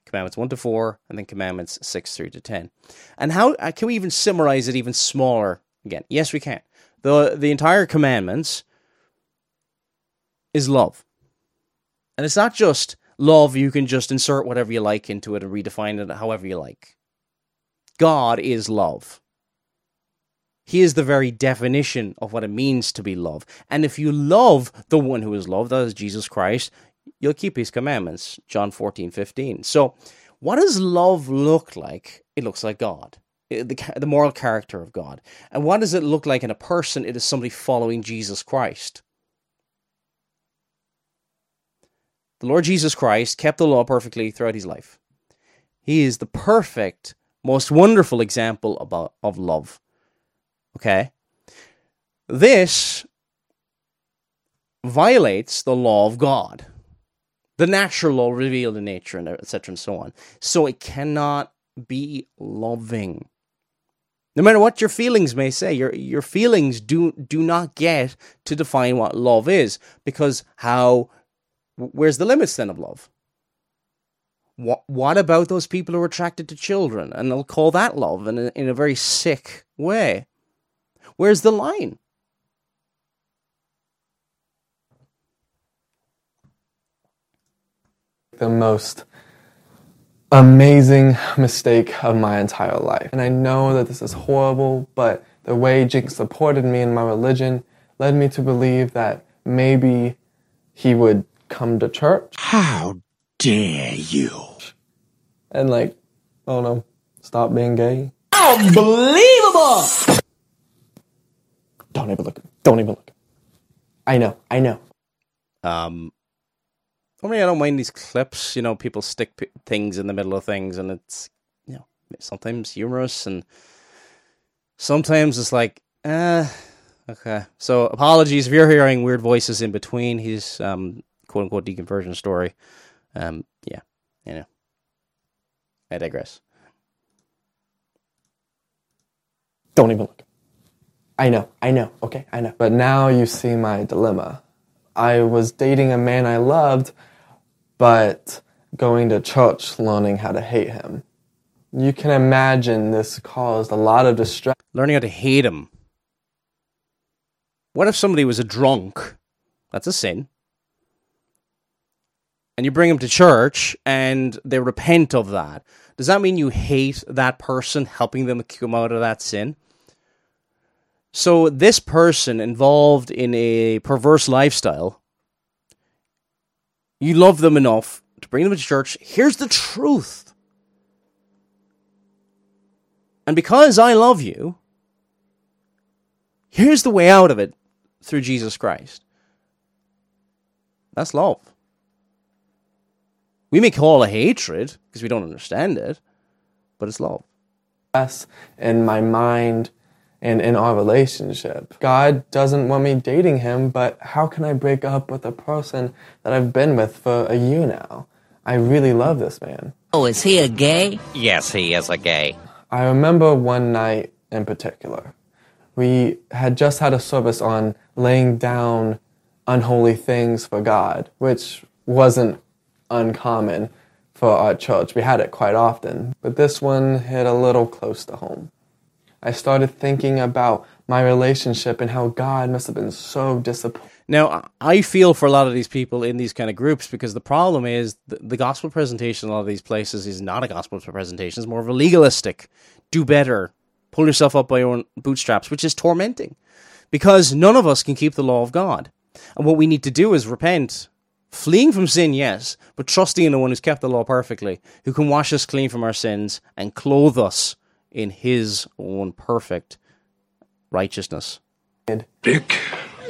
Speaker 2: Commandments 1 to 4, and then Commandments 6 through to 10. And how uh, can we even summarize it even smaller again? Yes, we can. The, the entire commandments is love. And it's not just love, you can just insert whatever you like into it and redefine it however you like. God is love. He is the very definition of what it means to be love. And if you love the one who is loved, that is Jesus Christ, you'll keep his commandments. John 14, 15. So, what does love look like? It looks like God, uh, the, the moral character of God. And what does it look like in a person? It is somebody following Jesus Christ. The Lord Jesus Christ kept the law perfectly throughout his life. He is the perfect, most wonderful example about, of love. Okay? This violates the law of God, the natural law revealed in nature, and etc. and so on. So it cannot be loving. No matter what your feelings may say, your your feelings do do not get to define what love is, because how where's the limits then of love? What what about those people who are attracted to children and they'll call that love in a, in a very sick way? Where's the line?
Speaker 3: the most amazing mistake of my entire life. And I know that this is horrible, but the way Jinx supported me in my religion led me to believe that maybe he would come to church.
Speaker 6: How dare you?
Speaker 3: And like, I don't know, stop being gay.
Speaker 6: Unbelievable!
Speaker 3: Don't even look. Don't even look. I know. I know.
Speaker 2: Um, I mean, I don't mind these clips. You know, people stick p- things in the middle of things, and it's you know sometimes humorous, and sometimes it's like, uh, okay. So apologies if you're hearing weird voices in between. His um quote unquote deconversion story. Um, yeah, you know. I digress.
Speaker 3: Don't even look. I know. I know. Okay. I know. But now you see my dilemma. I was dating a man I loved, but going to church learning how to hate him. You can imagine this caused a lot of distress.
Speaker 2: Learning how to hate him. What if somebody was a drunk? That's a sin. And you bring them to church and they repent of that. Does that mean you hate that person helping them come out of that sin? So, this person involved in a perverse lifestyle, you love them enough to bring them to church. Here's the truth. And because I love you, here's the way out of it through Jesus Christ. That's love. We may call it hatred because we don't understand it, but it's love.
Speaker 3: Yes, in my mind and in our relationship. God doesn't want me dating him, but how can I break up with a person that I've been with for a year now? I really love this man.
Speaker 7: Oh, is he a gay?
Speaker 6: Yes, he is a gay.
Speaker 3: I remember one night in particular. we had just had a service on laying down unholy things for God, which wasn't uncommon for our church. We had it quite often, but this one hit a little close to home. I started thinking about my relationship and how God must have been so disappointed.
Speaker 2: Now, I feel for a lot of these people in these kind of groups because the problem is the, gospel presentation in a lot of these places is not a gospel presentation. It's more of a legalistic, do better, pull yourself up by your own bootstraps, which is tormenting because none of us can keep the law of God. And what we need to do is repent, fleeing from sin, yes, but trusting in the one who's kept the law perfectly, who can wash us clean from our sins and clothe us in his own perfect righteousness.
Speaker 6: Dick,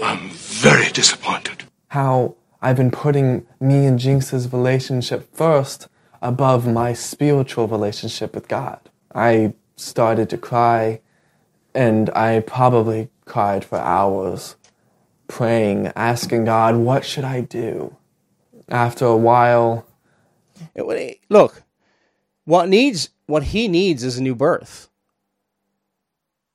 Speaker 6: I'm very disappointed.
Speaker 3: How I've been putting me and Jinx's relationship first above my spiritual relationship with God. I started to cry, and I probably cried for hours, praying, asking God, what should I do? After a while,
Speaker 2: Look, what needs what he needs is a new birth.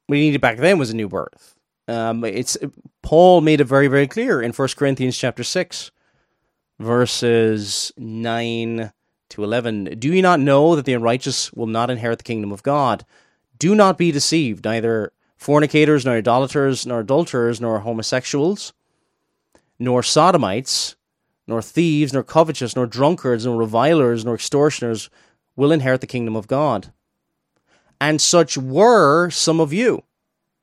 Speaker 2: What he needed back then was a new birth. Um, it's Paul made it very, very clear in 1 Corinthians chapter six, verses nine to eleven. Do you not know that the unrighteous will not inherit the kingdom of God? Do not be deceived, neither fornicators, nor idolaters, nor adulterers, nor homosexuals, nor sodomites, nor thieves, nor covetous, nor drunkards, nor revilers, nor extortioners will inherit the kingdom of God. And such were some of you.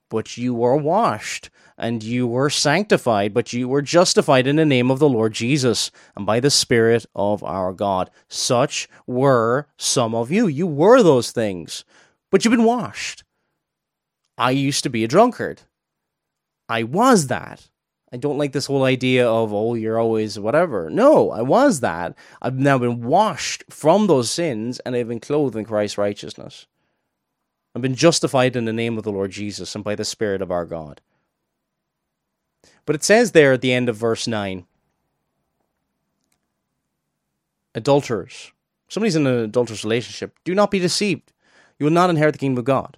Speaker 2: But you were washed, and you were sanctified, but you were justified in the name of the Lord Jesus, and by the Spirit of our God. Such were some of you. You were those things, but you've been washed. I used to be a drunkard. I was that. I don't like this whole idea of, oh, you're always whatever. No, I was that. I've now been washed from those sins and I've been clothed in Christ's righteousness. I've been justified in the name of the Lord Jesus and by the Spirit of our God. But it says there at the end of verse 9 adulterers. Somebody's in an adulterous relationship. Do not be deceived. You will not inherit the kingdom of God.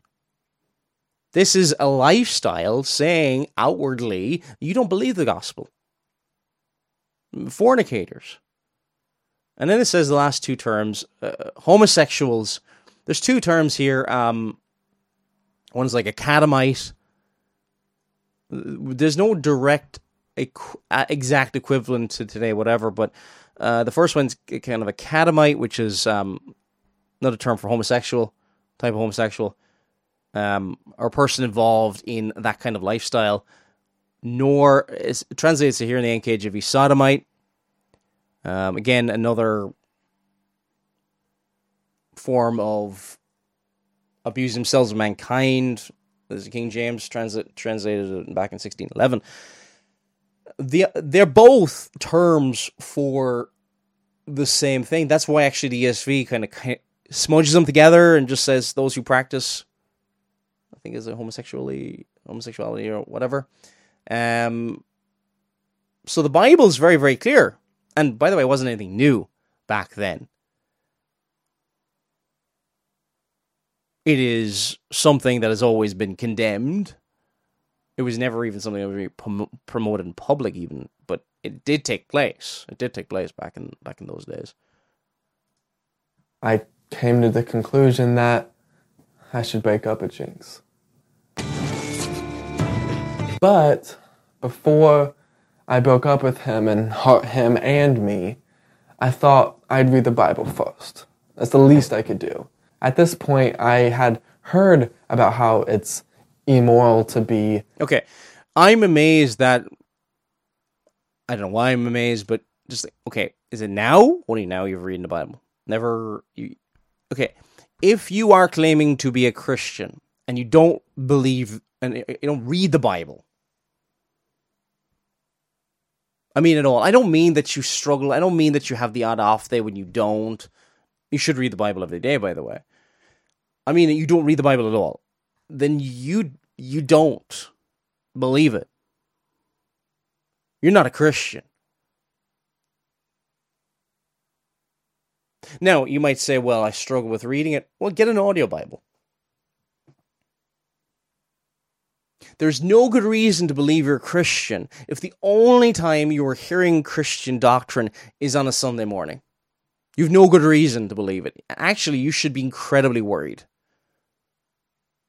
Speaker 2: This is a lifestyle saying outwardly you don't believe the gospel. Fornicators. And then it says the last two terms uh, homosexuals. There's two terms here. Um, one's like a catamite. There's no direct equ- exact equivalent to today, whatever, but uh, the first one's kind of a catamite, which is um, not a term for homosexual, type of homosexual um, or person involved in that kind of lifestyle, nor is translates to here in the NKJV sodomite. Um, again, another form of abuse themselves of mankind. As King James translated it back in 1611. The, they're both terms for the same thing. That's why actually the ESV kind of smudges them together and just says those who practice think is it homosexuality, homosexuality or whatever. Um, so the Bible is very, very clear. And by the way, it wasn't anything new back then. It is something that has always been condemned. It was never even something that was promoted in public, even, but it did take place. It did take place back in back in those days.
Speaker 3: I came to the conclusion that I should break up with Jinx. But before I broke up with him and hurt him and me, I thought I'd read the Bible first. That's the least I could do. At this point, I had heard about how it's immoral to be.
Speaker 2: Okay. I'm amazed that. I don't know why I'm amazed, but just okay. Is it now? Only now you're reading the Bible. Never. You, okay. If you are claiming to be a Christian and you don't believe and you don't read the Bible, I mean at all. I don't mean that you struggle. I don't mean that you have the odd off day when you don't. You should read the Bible every day, by the way. I mean you don't read the Bible at all. Then you you don't believe it. You're not a Christian. Now, you might say, well, I struggle with reading it. Well, get an audio Bible. There's no good reason to believe you're a Christian if the only time you are hearing Christian doctrine is on a Sunday morning. You've no good reason to believe it. Actually, you should be incredibly worried.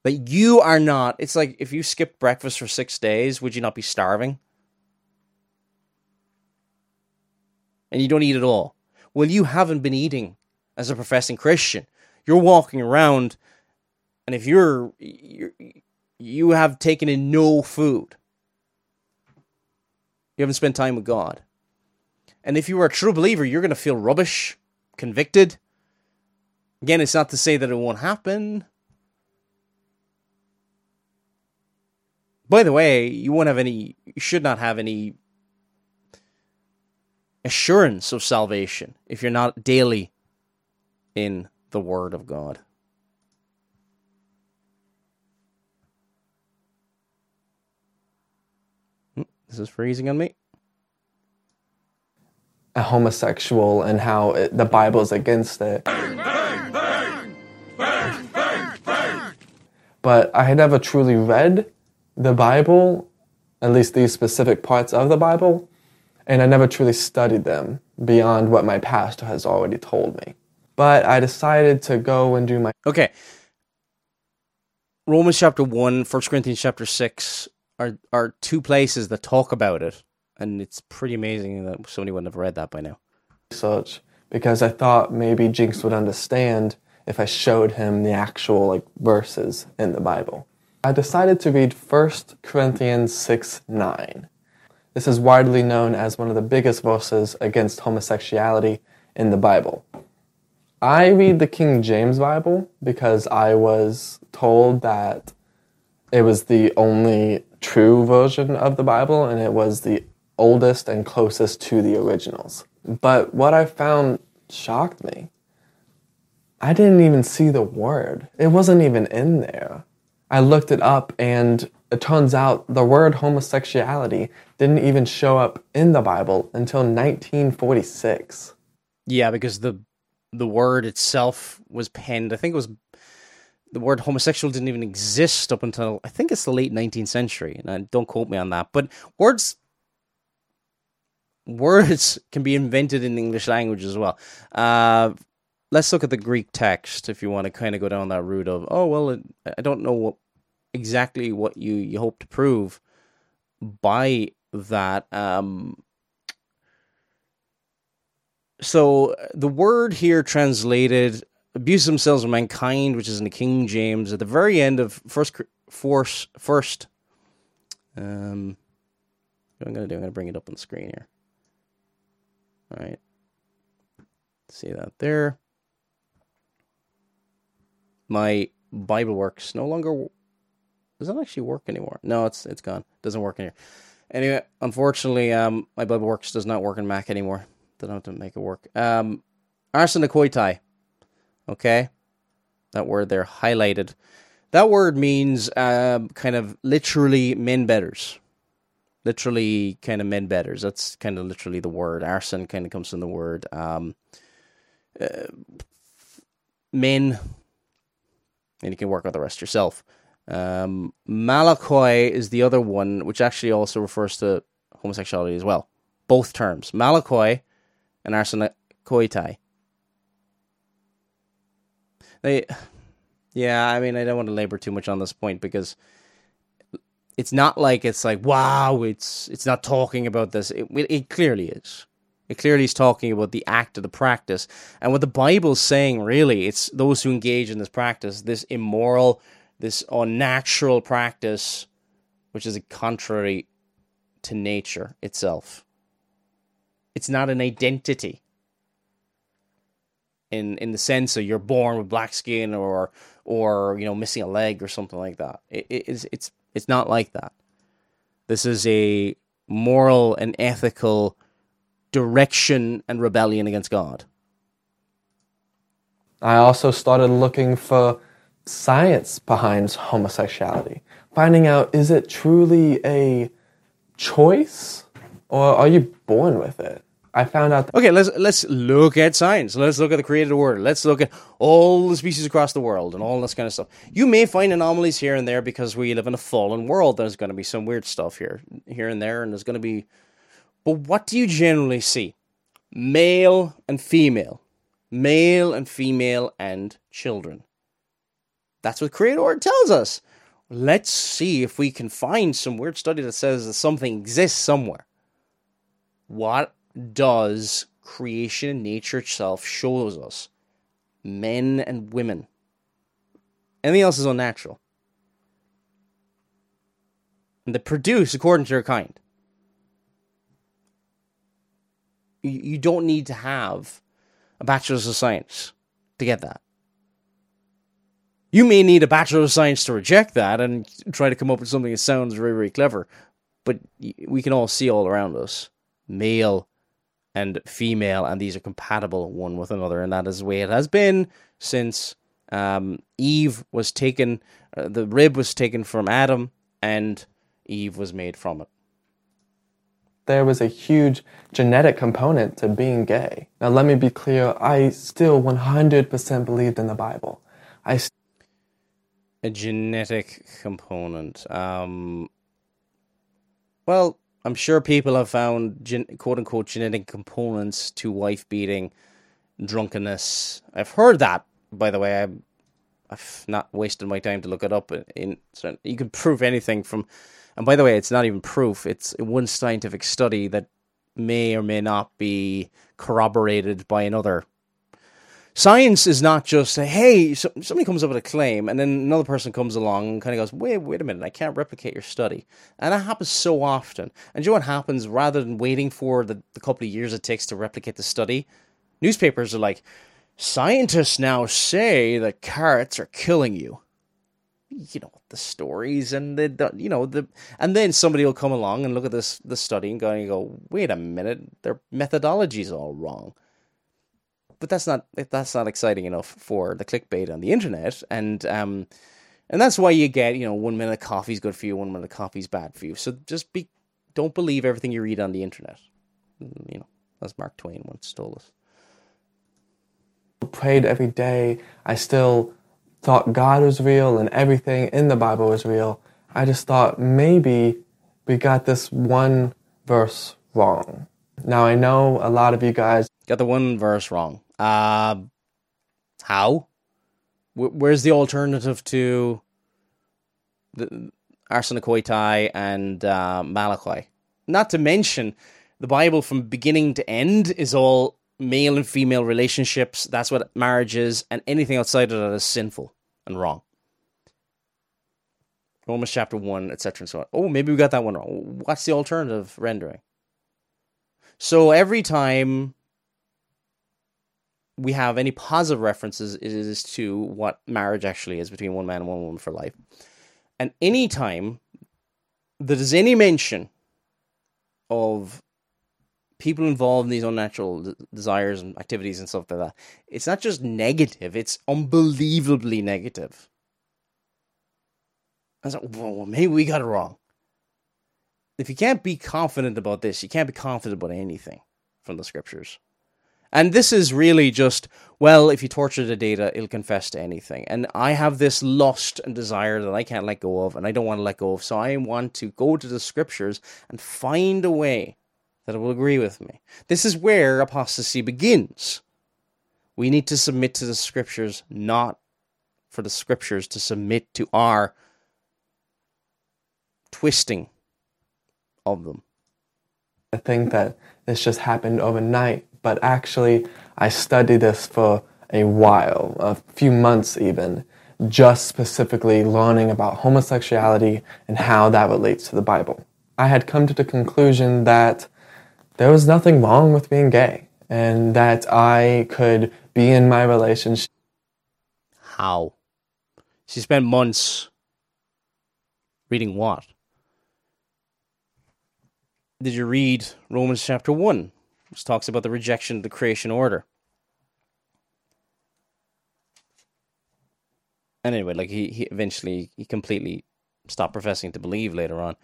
Speaker 2: That you are not, it's like if you skipped breakfast for six days, would you not be starving? And you don't eat at all. Well, you haven't been eating as a professing Christian. You're walking around, and if you're, you're you have taken in no food, you haven't spent time with God. And if you are a true believer, you're going to feel rubbish, convicted. Again, it's not to say that it won't happen. By the way, you won't have any, you should not have any assurance of salvation if you're not daily in the Word of God. This is freezing on me.
Speaker 3: A homosexual and how it, the Bible is against it. but I had never truly read the Bible, at least these specific parts of the Bible, and I never truly studied them beyond what my pastor has already told me. But I decided to go and do my.
Speaker 2: Okay. Romans chapter 1, 1 Corinthians chapter 6 are, are two places that talk about it. And it's pretty amazing that somebody wouldn't have read that by now.
Speaker 3: Research because I thought maybe Jinx would understand if I showed him the actual like verses in the Bible. I decided to read 1 Corinthians 6 9. This is widely known as one of the biggest verses against homosexuality in the Bible. I read the King James Bible because I was told that it was the only true version of the Bible and it was the oldest and closest to the originals. But what I found shocked me. I didn't even see the word, it wasn't even in there. I looked it up and it turns out the word homosexuality didn't even show up in the Bible until 1946.
Speaker 2: Yeah, because the the word itself was penned. I think it was the word homosexual didn't even exist up until I think it's the late 19th century. And don't quote me on that, but words words can be invented in English language as well. Uh, let's look at the Greek text if you want to kind of go down that route of oh well, I don't know what exactly what you you hope to prove by that. Um, so the word here translated abuse themselves of mankind, which is in the King James at the very end of first force first. Um, what I'm gonna do, I'm gonna bring it up on the screen here. All right, see that there. My BibleWorks no longer does that actually work anymore? No, it's it's gone. Doesn't work anymore. Anyway, unfortunately, um, my BibleWorks does not work in Mac anymore. Don't have to make it work. Um, arsenokoitai. Okay, that word there highlighted. That word means um, kind of literally men betters. Literally, kind of men betters. That's kind of literally the word. Arsen kind of comes from the word um, uh, men, and you can work out the rest yourself. Um, Malakoi is the other one, which actually also refers to homosexuality as well. Both terms, Malakoi and arson arsenokoitai. They, yeah, I mean, I don't want to labor too much on this point because it's not like it's like wow, it's it's not talking about this. It it clearly is. It clearly is talking about the act of the practice, and what the Bible's saying really, it's those who engage in this practice, this immoral this unnatural practice, which is a contrary to nature itself. It's not an identity in in the sense of you're born with black skin or or you know missing a leg or something like that. It, it, it's it's it's not like that. This is a moral and ethical direction and rebellion against God.
Speaker 3: I also started looking for science behind homosexuality, finding out is it truly a choice or are you born with it? I found out
Speaker 2: Okay, let's let's look at science. Let's look at the created order. Let's look at all the species across the world and all this kind of stuff. You may find anomalies here and there because we live in a fallen world. There's going to be some weird stuff here, here and there, and there's going to be. But what do you generally see? Male and female, male and female, and children. That's what created order tells us. Let's see if we can find some weird study that says that something exists somewhere. What does creation and nature itself shows us? Men and women. Anything else is unnatural. And they produce according to their kind. You, don't need to have a bachelor's of science to get that. You may need a bachelor of science to reject that and try to come up with something that sounds very, very clever, but we can all see all around us male and female, and these are compatible one with another, and that is the way it has been since um, Eve was taken, uh, the rib was taken from Adam, and Eve was made from it.
Speaker 3: there was a huge genetic component to being gay. Now, let me be clear I still 100% believed in the Bible. I st-
Speaker 2: a genetic component. Um, well, I'm sure people have found gen- quote unquote genetic components to wife beating, drunkenness. I've heard that, by the way. I'm, I've not wasted my time to look it up. In, in you can prove anything from, and by the way, it's not even proof. It's one scientific study that may or may not be corroborated by another science is not just hey so, somebody comes up with a claim and then another person comes along and kind of goes wait wait a minute i can't replicate your study. And that happens so often. And you know what happens? Rather than waiting for the, the couple of years it takes to replicate the study newspapers are like scientists now say that carrots are killing you. You know the stories and the, you know the and then somebody will come along and look at this the study and go and go wait a minute their methodology is all wrong but that's not that's not exciting enough for the clickbait on the internet, and um, and that's why you get you know one minute coffee's good for you, one minute coffee's bad for you. So just be don't believe everything you read on the internet. You know, as Mark Twain once told us.
Speaker 3: prayed every day. I still thought God was real and everything in the Bible was real. I just thought maybe we got this one verse wrong. Now I know a lot of you guys
Speaker 2: Got the one verse wrong. Uh, how? Where's the alternative to the Arsenokoitai and uh, malakoi? Not to mention, the Bible from beginning to end is all male and female relationships. That's what marriage is, and anything outside of that is sinful and wrong. Romans chapter 1, etc. and so on. Oh, maybe we got that one wrong. What's the alternative rendering? So every time we have any positive references, is to what marriage actually is between one man and one woman for life. And any anytime there is any mention of people involved in these unnatural desires and activities and stuff like that, it's not just negative, it's unbelievably negative. I was like, whoa, maybe we got it wrong. If you can't be confident about this, you can't be confident about anything from the scriptures. And this is really just, well, if you torture the data, it'll confess to anything. And I have this lust and desire that I can't let go of, and I don't want to let go of. So I want to go to the scriptures and find a way that it will agree with me. This is where apostasy begins. We need to submit to the scriptures, not for the scriptures to submit to our twisting of them.
Speaker 3: I think that this just happened overnight, but actually, I studied this for a while, a few months even, just specifically learning about homosexuality and how that relates to the Bible. I had come to the conclusion that there was nothing wrong with being gay and that I could be in my relationship.
Speaker 2: How? She spent months reading what? Did you read Romans chapter 1, which talks about the rejection of the creation order? And anyway, like he, he eventually he completely stopped professing to believe later on.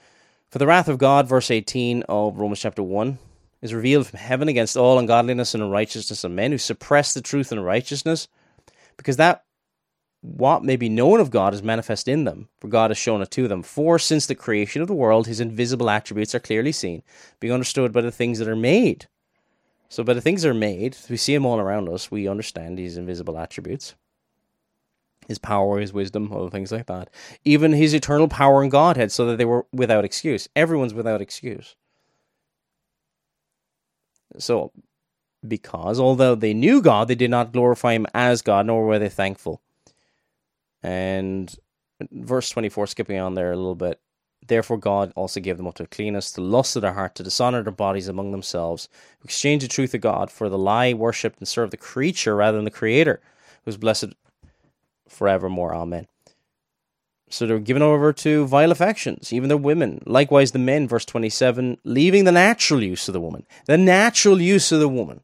Speaker 2: For the wrath of God, verse 18 of Romans chapter 1, is revealed from heaven against all ungodliness and unrighteousness of men who suppress the truth and righteousness, because that what may be known of God is manifest in them, for God has shown it to them. For since the creation of the world, his invisible attributes are clearly seen, being understood by the things that are made. So, but the things are made, we see them all around us, we understand these invisible attributes his power, his wisdom, other things like that. Even his eternal power and Godhead, so that they were without excuse. Everyone's without excuse. So, because although they knew God, they did not glorify him as God, nor were they thankful. And verse 24, skipping on there a little bit. Therefore, God also gave them up to cleanness, to lust of their heart, to dishonor their bodies among themselves, who exchanged the truth of God for the lie, worshipped and served the creature rather than the Creator, who is blessed forevermore. Amen. So they're given over to vile affections, even the women. Likewise, the men, verse 27, leaving the natural use of the woman. The natural use of the woman.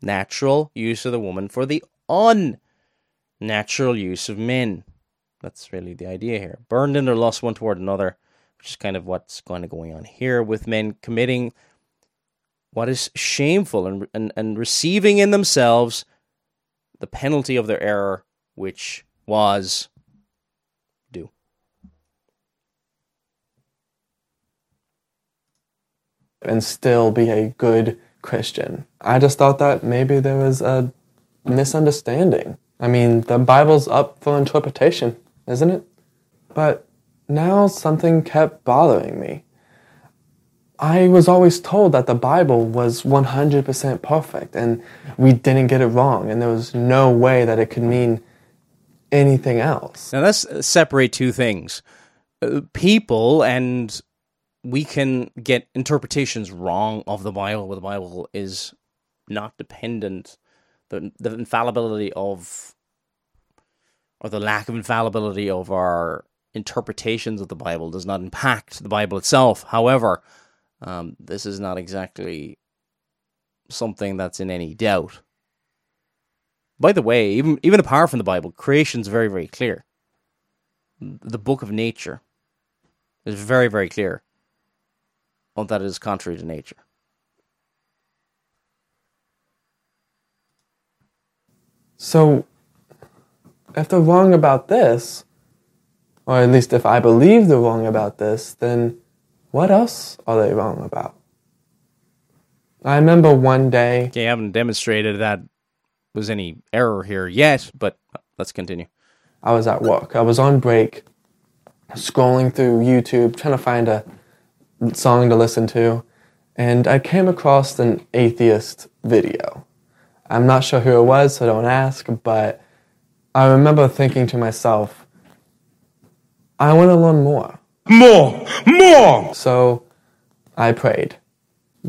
Speaker 2: Natural use of the woman for the unnatural use of men. That's really the idea here. Burned in their lust one toward another, which is kind of what's going to going on here with men committing what is shameful and, and, and receiving in themselves the penalty of their error, which was due.
Speaker 3: And still be a good Christian. I just thought that maybe there was a misunderstanding. I mean, the Bible's up for interpretation, isn't it? But now something kept bothering me. I was always told that the Bible was 100% perfect and we didn't get it wrong, and there was no way that it could mean anything else.
Speaker 2: Now, let's separate two things uh, people, and we can get interpretations wrong of the Bible, where the Bible is not dependent, the, the infallibility of, or the lack of infallibility of our interpretations of the Bible does not impact the Bible itself. However, um, this is not exactly something that's in any doubt. By the way, even even apart from the Bible, creation's very very clear. The book of nature is very very clear on that it is contrary to nature.
Speaker 3: So, if they're wrong about this, or at least if I believe they're wrong about this, then what else are they wrong about? I remember one day.
Speaker 2: Okay, you haven't demonstrated that was any error here yet, but let's continue.
Speaker 3: I was at work. I was on break, scrolling through YouTube, trying to find a song to listen to, and I came across an atheist video. I'm not sure who it was, so don't ask, but I remember thinking to myself, I want to learn more.
Speaker 6: More! More!
Speaker 3: So I prayed,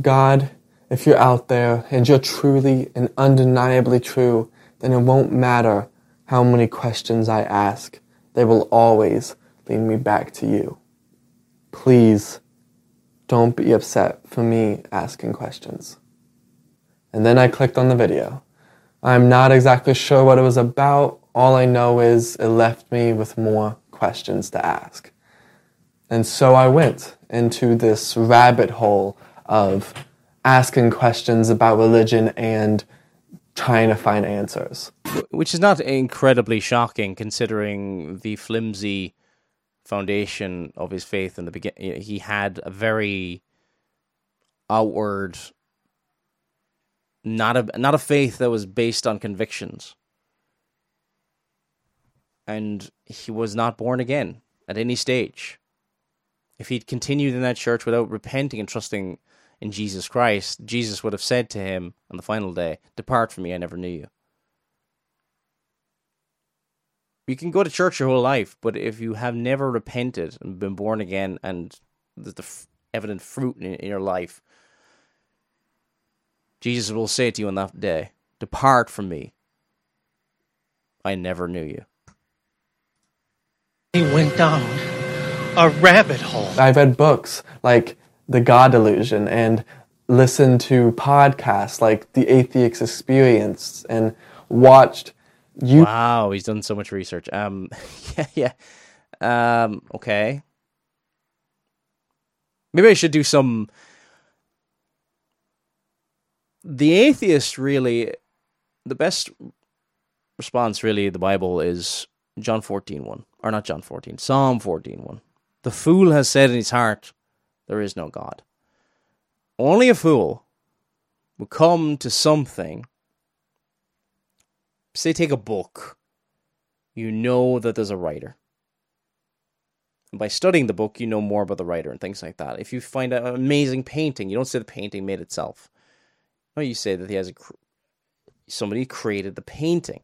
Speaker 3: God, if you're out there and you're truly and undeniably true, then it won't matter how many questions I ask. They will always lead me back to you. Please don't be upset for me asking questions. And then I clicked on the video. I'm not exactly sure what it was about. All I know is it left me with more questions to ask. And so I went into this rabbit hole of asking questions about religion and trying to find answers.
Speaker 2: Which is not incredibly shocking considering the flimsy foundation of his faith in the beginning. He had a very outward not a not a faith that was based on convictions. And he was not born again at any stage if he'd continued in that church without repenting and trusting in Jesus Christ, Jesus would have said to him on the final day, Depart from me, I never knew you. You can go to church your whole life, but if you have never repented and been born again and the f- evident fruit in, in your life, Jesus will say to you on that day, Depart from me, I never knew you.
Speaker 5: He went down a rabbit hole.
Speaker 3: I read books like The God Delusion and listened to podcasts like The Atheist Experience and watched you
Speaker 2: Wow, he's done so much research. Um yeah, yeah. Um okay. Maybe I should do some the atheist really, the best response really the Bible is John 14 1. Or not John 14, Psalm 14 1. The fool has said in his heart, There is no God. Only a fool will come to something. Say, take a book. You know that there's a writer. And by studying the book, you know more about the writer and things like that. If you find an amazing painting, you don't say the painting made itself. No, you say that he has a somebody created the painting.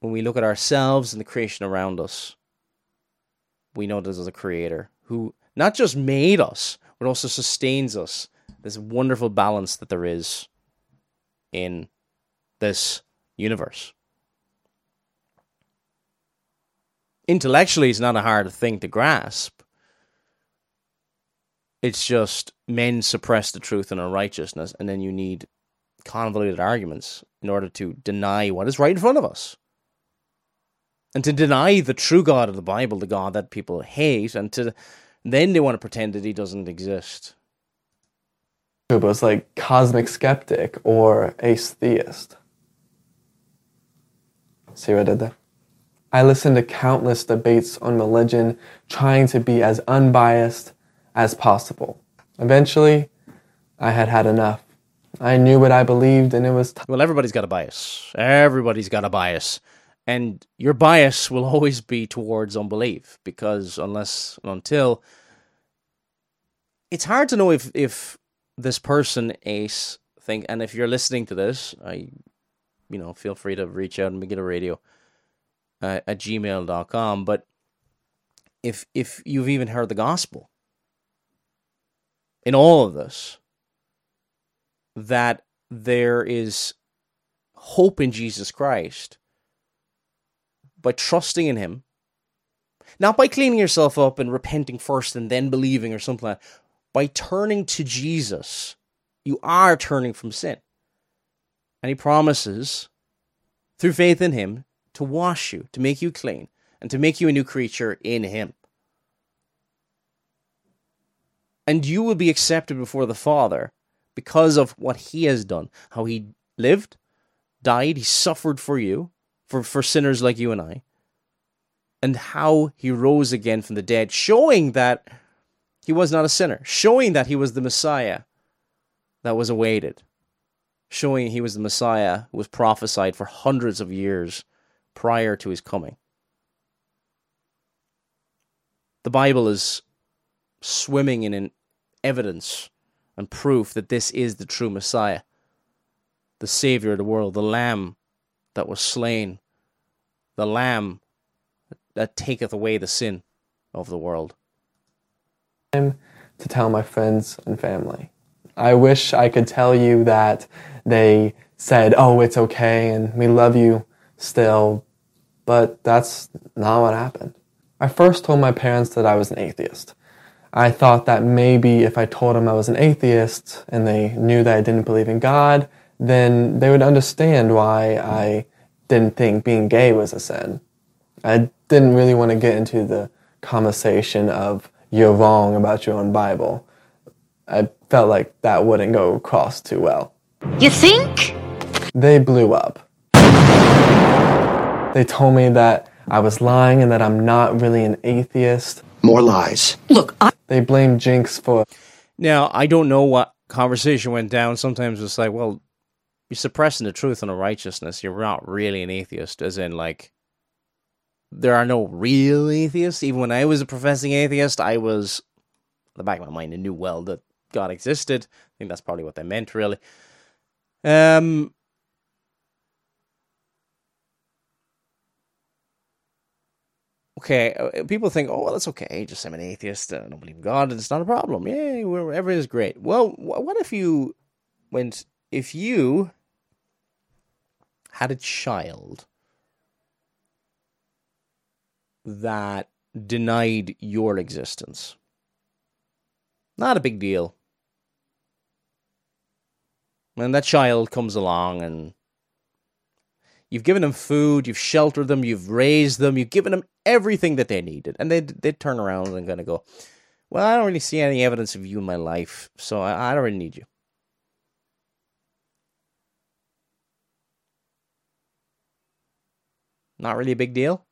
Speaker 2: When we look at ourselves and the creation around us, we know there's a creator who not just made us, but also sustains us. This wonderful balance that there is in this universe. Intellectually, it's not a hard thing to grasp. It's just men suppress the truth and unrighteousness, and then you need convoluted arguments in order to deny what is right in front of us. And to deny the true God of the Bible, the God that people hate, and to then they want to pretend that he doesn't exist.
Speaker 3: It was like cosmic skeptic or atheist. See what I did there? I listened to countless debates on religion, trying to be as unbiased as possible. Eventually, I had had enough. I knew what I believed, and it was. T-
Speaker 2: well, everybody's got a bias. Everybody's got a bias. And your bias will always be towards unbelief because unless until it's hard to know if if this person ace think and if you're listening to this, I you know, feel free to reach out and get a radio uh, at gmail.com. But if if you've even heard the gospel in all of this, that there is hope in Jesus Christ by trusting in Him, not by cleaning yourself up and repenting first and then believing or something like that, by turning to Jesus, you are turning from sin. And He promises, through faith in Him, to wash you, to make you clean, and to make you a new creature in Him. And you will be accepted before the Father because of what He has done, how He lived, died, He suffered for you, for, for sinners like you and I, and how He rose again from the dead, showing that He was not a sinner, showing that He was the Messiah that was awaited, showing He was the Messiah who was prophesied for hundreds of years prior to His coming. The Bible is swimming in evidence and proof that this is the true Messiah, the Savior of the world, the Lamb that was slain, the Lamb that taketh away the sin of the world.
Speaker 3: Time to tell my friends and family. I wish I could tell you that they said, oh, it's okay and we love you still, but that's not what happened. I first told my parents that I was an atheist. I thought that maybe if I told them I was an atheist and they knew that I didn't believe in God, then they would understand why I didn't think being gay was a sin. I didn't really want to get into the conversation of you're wrong about your own Bible. I felt like that wouldn't go across too well.
Speaker 4: You think?
Speaker 3: They blew up. They told me that I was lying and that I'm not really an atheist.
Speaker 7: More lies.
Speaker 4: Look, I.
Speaker 3: They blamed Jinx for.
Speaker 2: Now, I don't know what conversation went down. Sometimes it's like, well, you're suppressing the truth and the righteousness. You're not really an atheist, as in, like, there are no real atheists. Even when I was a professing atheist, I was, in the back of my mind, I knew well that God existed. I think that's probably what they meant, really. Um, okay, uh, people think, oh, well, that's okay. Just I'm an atheist. I don't believe in God. It's not a problem. Yay, everything is great. Well, what if you went, if you had a child that denied your existence? Not a big deal. When that child comes along and You've given them food, you've sheltered them, you've raised them, you've given them everything that they needed. And they they turn around and to go, Well, I don't really see any evidence of you in my life, so I, I don't really need you. Not really a big deal?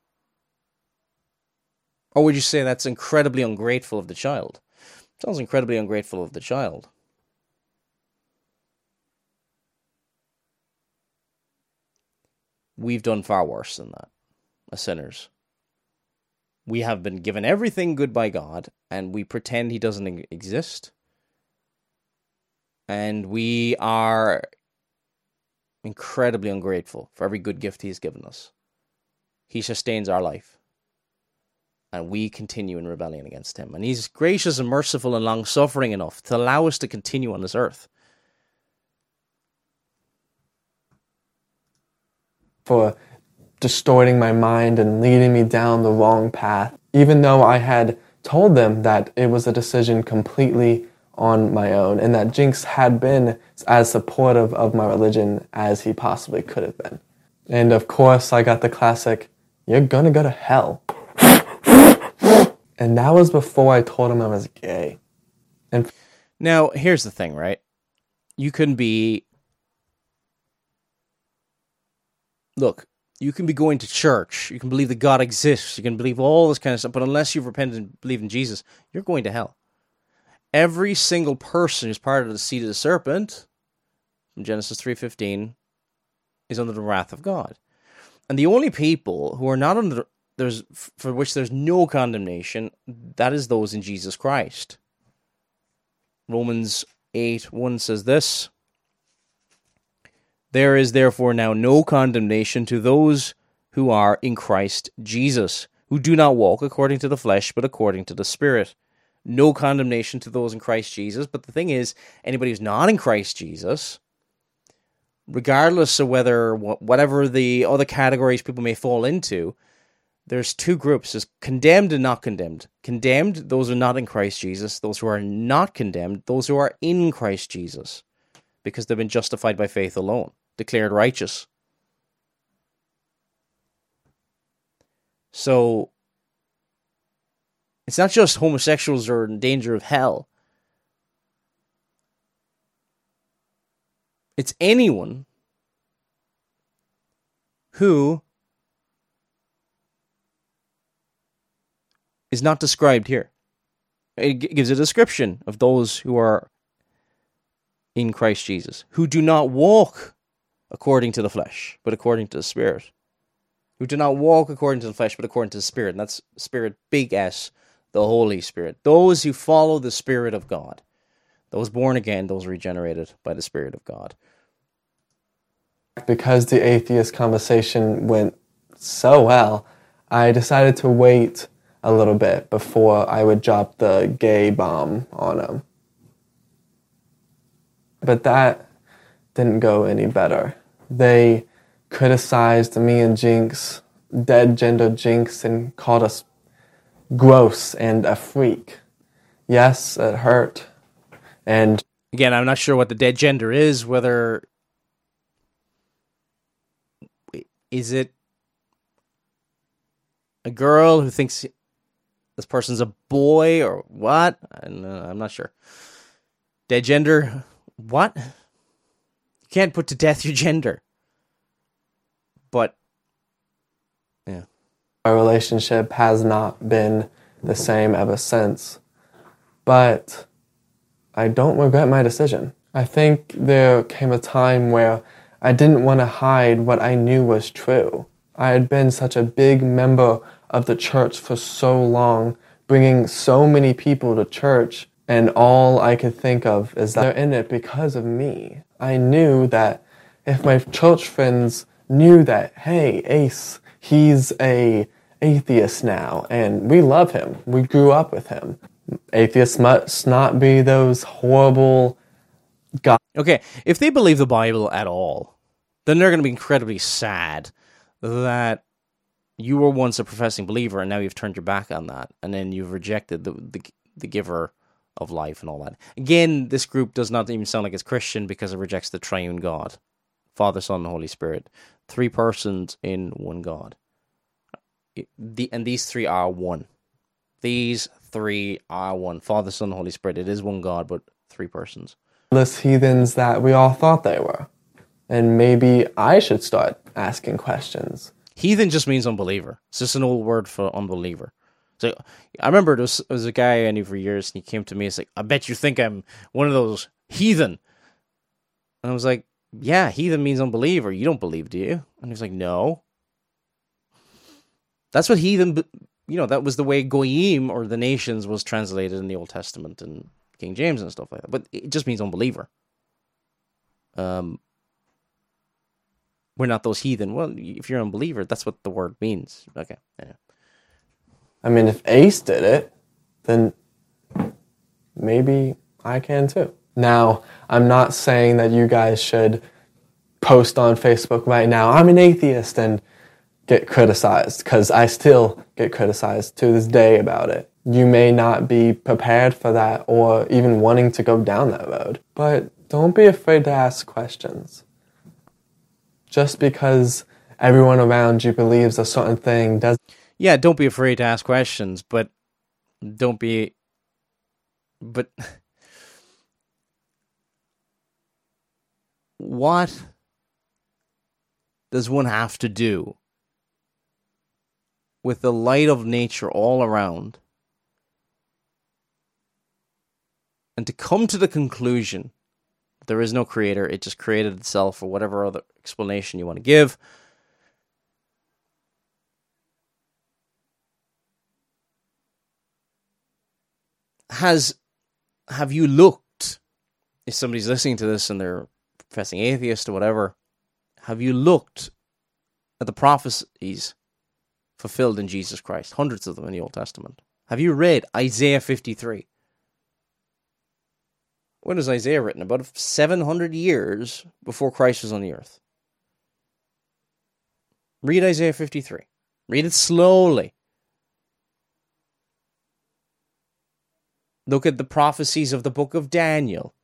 Speaker 2: Or would you say that's incredibly ungrateful of the child? Sounds incredibly ungrateful of the child. We've done far worse than that as sinners. We have been given everything good by God, and we pretend He doesn't exist. And we are incredibly ungrateful for every good gift He has given us. He sustains our life. And we continue in rebellion against Him. And He's gracious and merciful and long suffering enough to allow us to continue on this earth.
Speaker 3: For distorting my mind and leading me down the wrong path, even though I had told them that it was a decision completely on my own and that Jinx had been as supportive of my religion as he possibly could have been. And of course, I got the classic, you're gonna go to hell. and that was before I told him I was gay. And
Speaker 2: now, here's the thing, right? You can be. Look, you can be going to church, you can believe that God exists, you can believe all this kind of stuff, but unless you've repented and believe in Jesus, you're going to hell. Every single person who's part of the seed of the serpent, from Genesis 3.15, is under the wrath of God. And the only people who are not under there's for which there's no condemnation, that is those in Jesus Christ. Romans 8 1 says this there is therefore now no condemnation to those who are in Christ Jesus, who do not walk according to the flesh, but according to the Spirit. No condemnation to those in Christ Jesus. But the thing is, anybody who's not in Christ Jesus, regardless of whether whatever the other categories people may fall into, there's two groups: there's condemned and not condemned. Condemned, those who are not in Christ Jesus. Those who are not condemned, those who are in Christ Jesus, because they've been justified by faith alone declared righteous. So it's not just homosexuals are in danger of hell. It's anyone who is not described here. It gives a description of those who are in Christ Jesus, who do not walk according to the flesh, but according to the Spirit. Who do not walk according to the flesh, but according to the Spirit. And that's Spirit, big S, the Holy Spirit. Those who follow the Spirit of God. Those born again, those regenerated by the Spirit of God.
Speaker 3: Because the atheist conversation went so well, I decided to wait a little bit before I would drop the gay bomb on him. But that didn't go any better they criticized me and Jinx, dead gender Jinx, and called us gross and a freak. Yes, it hurt. And
Speaker 2: again, I'm not sure what the dead gender is, whether is it a girl who thinks this person's a boy or what? I'm not sure. Dead gender, what? You can't put to death your gender. But yeah.
Speaker 3: Our relationship has not been the same ever since. But I don't regret my decision. I think there came a time where I didn't want to hide what I knew was true. I had been such a big member of the church for so long, bringing so many people to church, and all I could think of is that they're in it because of me. I knew that if my church friends knew that, hey, Ace, he's a atheist now, and we love him. We grew up with him. Atheists must not be those horrible God.
Speaker 2: Okay, if they believe the Bible at all, then they're going to be incredibly sad that you were once a professing believer and now you've turned your back on that, and then you've rejected the the, the giver of life and all that. Again, this group does not even sound like it's Christian because it rejects the triune God Father, Son, and Holy Spirit. Three persons in one God. The, and these three are one. These three are one. Father, Son, Holy Spirit. It is one God, but three persons.
Speaker 3: Less heathens that we all thought they were. And maybe I should start asking questions.
Speaker 2: Heathen just means unbeliever. It's just an old word for unbeliever. So I remember there was, there was a guy I knew for years, and he came to me. He's like, "I bet you think I'm one of those heathen." And I was like, "Yeah, heathen means unbeliever. You don't believe, do you?" And he was like, "No." That's what heathen. You know, that was the way goyim or the nations was translated in the Old Testament and King James and stuff like that. But it just means unbeliever. Um, we're not those heathen. Well, if you're an unbeliever, that's what the word means. Okay. Yeah.
Speaker 3: I mean, if Ace did it, then maybe I can too. Now, I'm not saying that you guys should post on Facebook right now, I'm an atheist, and get criticized, because I still get criticized to this day about it. You may not be prepared for that or even wanting to go down that road, but don't be afraid to ask questions. Just because everyone around you believes a certain thing does
Speaker 2: yeah, don't be afraid to ask questions, but don't be. But what does one have to do with the light of nature all around and to come to the conclusion that there is no creator, it just created itself, or whatever other explanation you want to give? has have you looked if somebody's listening to this and they're professing atheist or whatever have you looked at the prophecies fulfilled in jesus christ. Hundreds of them in the old testament. Have you read isaiah 53 when was isaiah written about 700 years before christ was on the earth? Read isaiah 53 read it slowly. Look at the prophecies of the book of Daniel.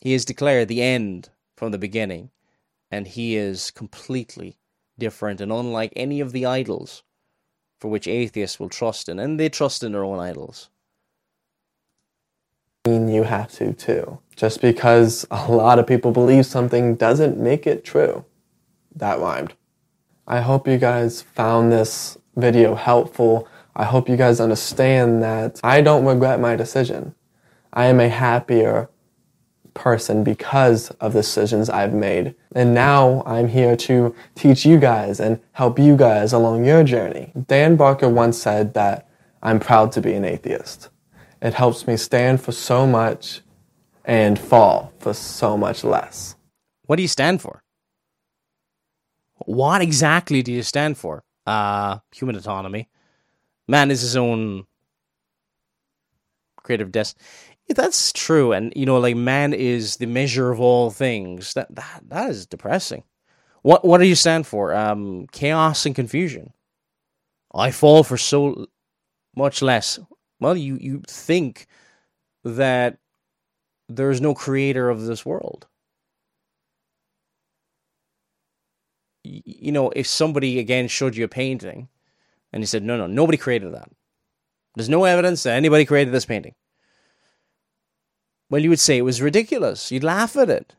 Speaker 2: He has declared the end from the beginning, and he is completely different and unlike any of the idols for which atheists will trust in, and they trust in their own idols.
Speaker 3: mean you have to too. Just because a lot of people believe something doesn't make it true. That rhymed. I hope you guys found this video helpful. I hope you guys understand that I don't regret my decision. I am a happier person because of the decisions I've made. And now I'm here to teach you guys and help you guys along your journey. Dan Barker once said that I'm proud to be an atheist. It helps me stand for so much and fall for so much less.
Speaker 2: What do you stand for? What exactly do you stand for? Uh, human autonomy. Man is his own creative destiny. That's true, and you know, like man is the measure of all things. That that that is depressing. What what do you stand for? Um, chaos and confusion. I fall for so much less. Well, you you think that there is no creator of this world. Y- You know, if somebody again showed you a painting and you said, no, no, nobody created that. There's no evidence that anybody created this painting. Well, you would say it was ridiculous. You'd laugh at it.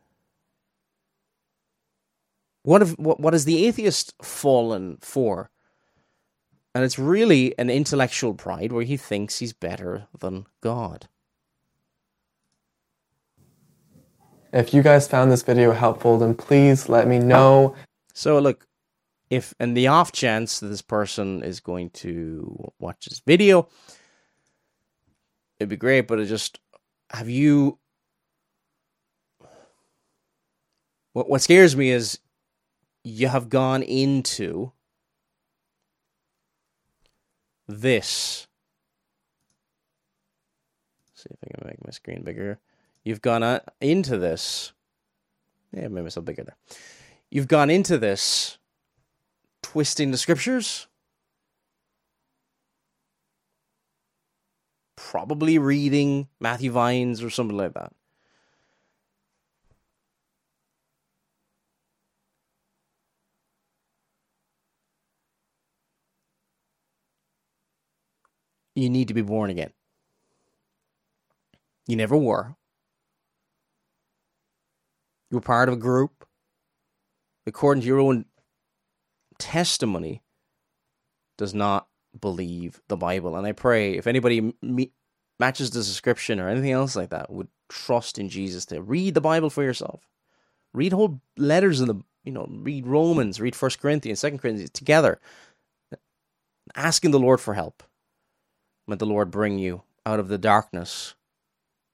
Speaker 2: What if what what is the atheist fallen for? And it's really an intellectual pride where he thinks he's better than God.
Speaker 3: If you guys found this video helpful, then please let me know.
Speaker 2: So look, if in the off chance that this person is going to watch this video, it'd be great. But it just have you. What what scares me is you have gone into this. see if I can make my screen bigger. You've gone uh, into this. Yeah, maybe myself bigger there. You've gone into this twisting the scriptures. Probably reading Matthew Vines or something like that. You need to be born again. You never were. You were part of a group. according to your own testimony, does not believe the Bible. And I pray if anybody me- matches the description or anything else like that, would trust in Jesus to read the Bible for yourself. Read whole letters in the, you know, read Romans, read First Corinthians, Second Corinthians together, asking the Lord for help. May the Lord bring you out of the darkness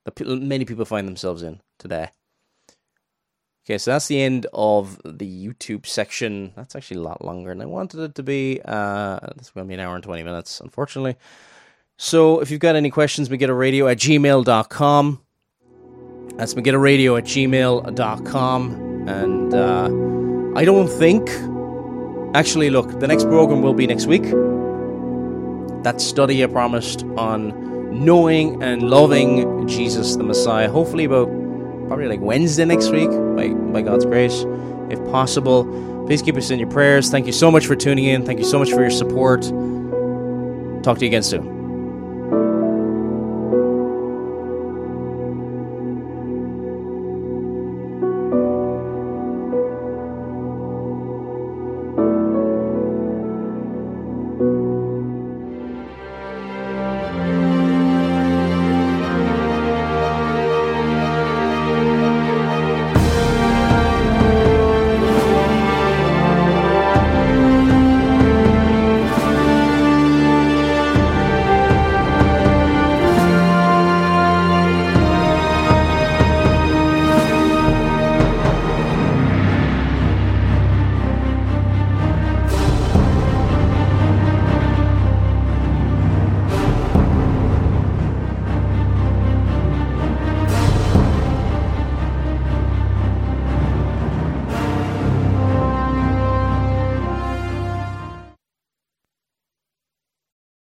Speaker 2: that many people find themselves in today. Okay, so that's the end of the YouTube section. That's actually a lot longer than I wanted it to be. Uh, it's going to be an hour and 20 minutes, unfortunately. So if you've got any questions, radio at gmail.com. That's radio at gmail.com. And uh, I don't think. Actually, look, the next program will be next week. That study I promised on knowing and loving Jesus the Messiah. Hopefully, about probably like Wednesday next week by, by God's grace, if possible. Please keep us in your prayers. Thank you so much for tuning in. Thank you so much for your support. Talk to you again soon.